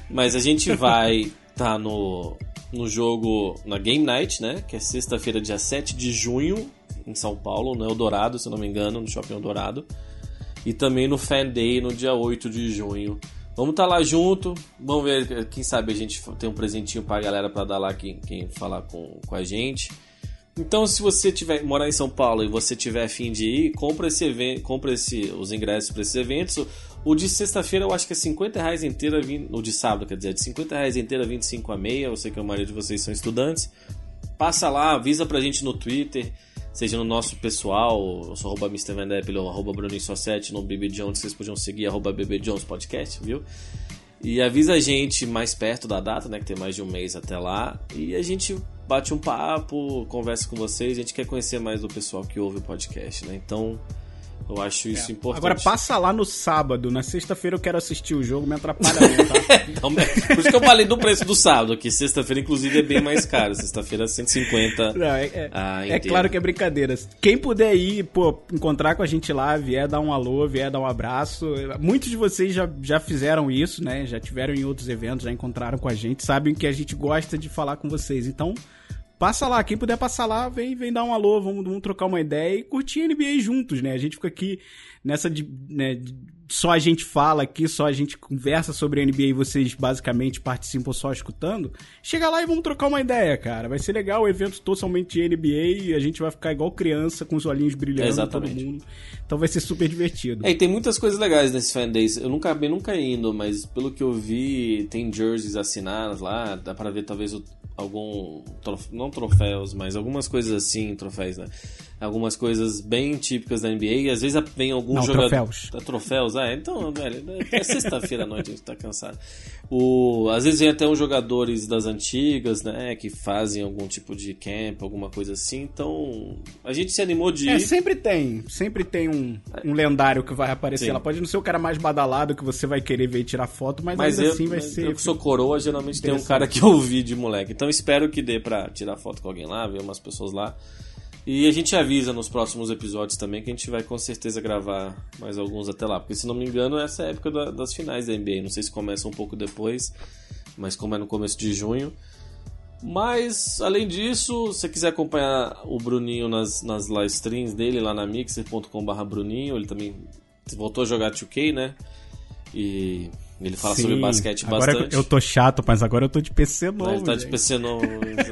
Mas a gente vai estar no, no jogo na Game Night, né? Que é sexta-feira, dia 7 de junho, em São Paulo, no Eldorado, se eu não me engano, no Shopping Eldorado. E também no Fan Day, no dia 8 de junho. Vamos estar lá junto. Vamos ver, quem sabe a gente tem um presentinho pra galera pra dar lá quem, quem falar com, com a gente. Então, se você tiver morar em São Paulo e você tiver fim de ir, compra esse evento, compra esse, os ingressos para esses eventos. O de sexta-feira eu acho que é 50 reais inteira, o de sábado, quer dizer, de 50 reais inteira, 25 a meia. Eu sei que a maioria de vocês são estudantes. Passa lá, avisa pra gente no Twitter, seja no nosso pessoal, eu sou arroba Mr. Vendep, arroba Bruninho no BB Jones, vocês podiam seguir, arroba BB Jones Podcast, viu? E avisa a gente mais perto da data, né? Que tem mais de um mês até lá. E a gente bate um papo, conversa com vocês. A gente quer conhecer mais do pessoal que ouve o podcast, né? Então, eu acho isso importante. Agora passa lá no sábado, na sexta-feira eu quero assistir o jogo, me atrapalha não, tá? (laughs) Então, por isso que eu falei do preço do sábado, que sexta-feira, inclusive, é bem mais caro. Sexta-feira é 150. Não, é, é- Ah, é claro que é brincadeira. Quem puder ir, pô, encontrar com a gente lá, vier dar um alô, vier dar um abraço. Muitos de vocês já, já fizeram isso, né? Já tiveram em outros eventos, já encontraram com a gente, sabem que a gente gosta de falar com vocês. Então, passa lá, quem puder passar lá, vem, vem dar um alô, vamos, vamos trocar uma ideia e curtir a NBA juntos, né? A gente fica aqui nessa de, né, de- só a gente fala aqui, só a gente conversa sobre a NBA e vocês basicamente participam só escutando. Chega lá e vamos trocar uma ideia, cara. Vai ser legal, o evento totalmente NBA e a gente vai ficar igual criança com os olhinhos brilhando todo Exatamente. mundo. Então vai ser super divertido. É, e tem muitas coisas legais nesse fan days. Eu nunca acabei nunca indo, mas pelo que eu vi, tem jerseys assinadas lá, dá pra ver talvez o- algum trof- não troféus, mas algumas coisas assim, troféus, né? Algumas coisas bem típicas da NBA e às vezes vem algum Não, jogador troféus. Ah, troféus, ah, então, velho, é sexta-feira à noite, a gente tá cansado. O, às vezes vem até uns jogadores das antigas, né, que fazem algum tipo de camp, alguma coisa assim. Então, a gente se animou de É, ir. sempre tem. Sempre tem um, um lendário que vai aparecer. Sim. Ela pode não ser o cara mais badalado que você vai querer ver e tirar foto, mas, Mas eu, assim vai mas ser. eu que sou coroa, geralmente tem um cara que eu vi de moleque. Então espero que dê pra tirar foto com alguém lá, ver umas pessoas lá. E a gente avisa nos próximos episódios também que a gente vai com certeza gravar mais alguns até lá. Porque se não me engano, essa é a época da- das finais da NBA. Não sei se começa um pouco depois, mas como é no começo de junho. Mas, além disso, se você quiser acompanhar o Bruninho nas, nas live streams dele lá na mixer.com.br Bruninho, ele também voltou a jogar 2K, né? E ele fala Sim, sobre basquete agora bastante. eu tô chato, mas agora eu tô de PC novo. Ele tá de gente. PC novo,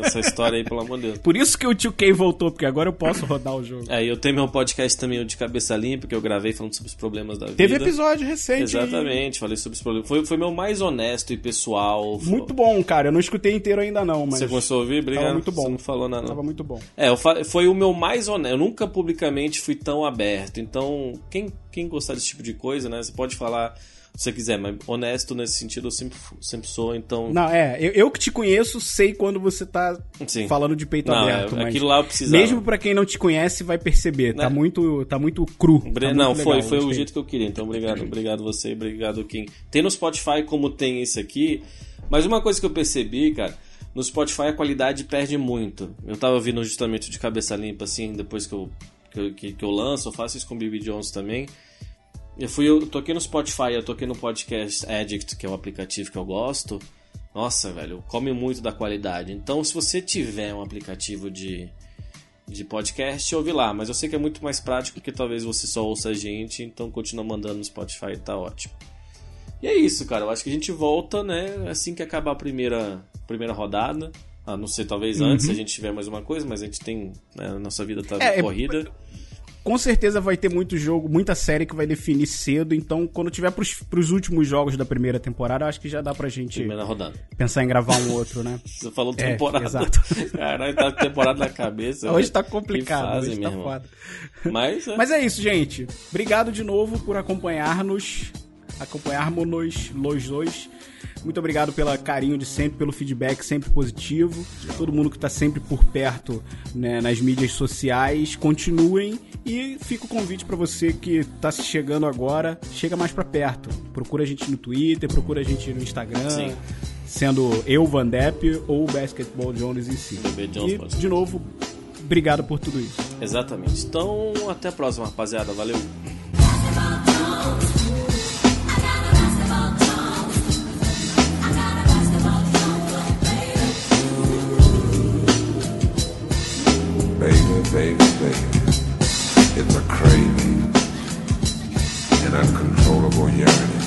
essa história aí, pelo amor de Deus. Por isso que o 2K voltou, porque agora eu posso rodar o jogo. É, e eu tenho meu podcast também, o de cabeça limpa, que eu gravei falando sobre os problemas da vida. Teve episódio recente. Exatamente, falei sobre os problemas. Foi, foi meu mais honesto e pessoal. Muito bom, cara. Eu não escutei inteiro ainda não, mas Você começou a ouvir? Obrigado. Tava muito bom. Você não falou nada, não. tava muito bom. É, fa- foi o meu mais honesto. Eu nunca publicamente fui tão aberto. Então, quem, quem gostar desse tipo de coisa, né? Você pode falar se você quiser, mas honesto nesse sentido eu sempre, sempre sou. Então, Não, é, eu, eu que te conheço sei quando você tá Sim. falando de peito Não, aberto, é, mas aquilo lá eu precisava. mesmo pra quem não te conhece vai perceber, tá Né? muito tá muito cru. Bre- tá não, muito foi, legal, foi o gostei. jeito que eu queria. Então, obrigado, obrigado você, obrigado quem. Tem no Spotify como tem esse aqui. Mas uma coisa que eu percebi, cara, no Spotify a qualidade perde muito. Eu tava ouvindo justamente de cabeça limpa, assim, depois que eu, que, que, que eu lanço, eu faço isso com o Bibi Jones também. Eu fui, eu toquei no Spotify, eu toquei no Podcast Addict, que é o aplicativo que eu gosto. Nossa, velho, come muito da qualidade. Então, se você tiver um aplicativo de, de podcast, ouve lá. Mas eu sei que é muito mais prático porque talvez você só ouça a gente, então continua mandando no Spotify, tá ótimo. E é isso, cara. Eu acho que a gente volta, né, assim que acabar a primeira, primeira rodada. A não ser talvez antes, se a gente tiver mais uma coisa, mas a gente tem. Né, a nossa vida tá É, é- corrida. Com certeza vai ter muito jogo, muita série que vai definir cedo, então quando tiver pros, pros últimos jogos da primeira temporada, acho que já dá pra gente pensar em gravar um outro, né? (laughs) Você falou É, temporada. exato. (laughs) Caralho, tá temporada na cabeça. Hoje tá complicado, fase, hoje tá irmão. foda. Mas, é. Mas é isso, gente. Obrigado de novo por acompanhar-nos, acompanharmos los dois. Muito obrigado pelo carinho de sempre, pelo feedback sempre positivo. Todo mundo que tá sempre por perto né, nas mídias sociais, continuem e fica o convite para você que tá se chegando agora, chega mais pra perto. Procura a gente no Twitter, procura a gente no Instagram. Sim. Sendo eu, Van Depp, ou o Basketball Jones em si. E, de novo, obrigado por tudo isso. Exatamente. Então, até a próxima, rapaziada. Valeu. Baby, baby, baby. It's a craving, an uncontrollable yearning.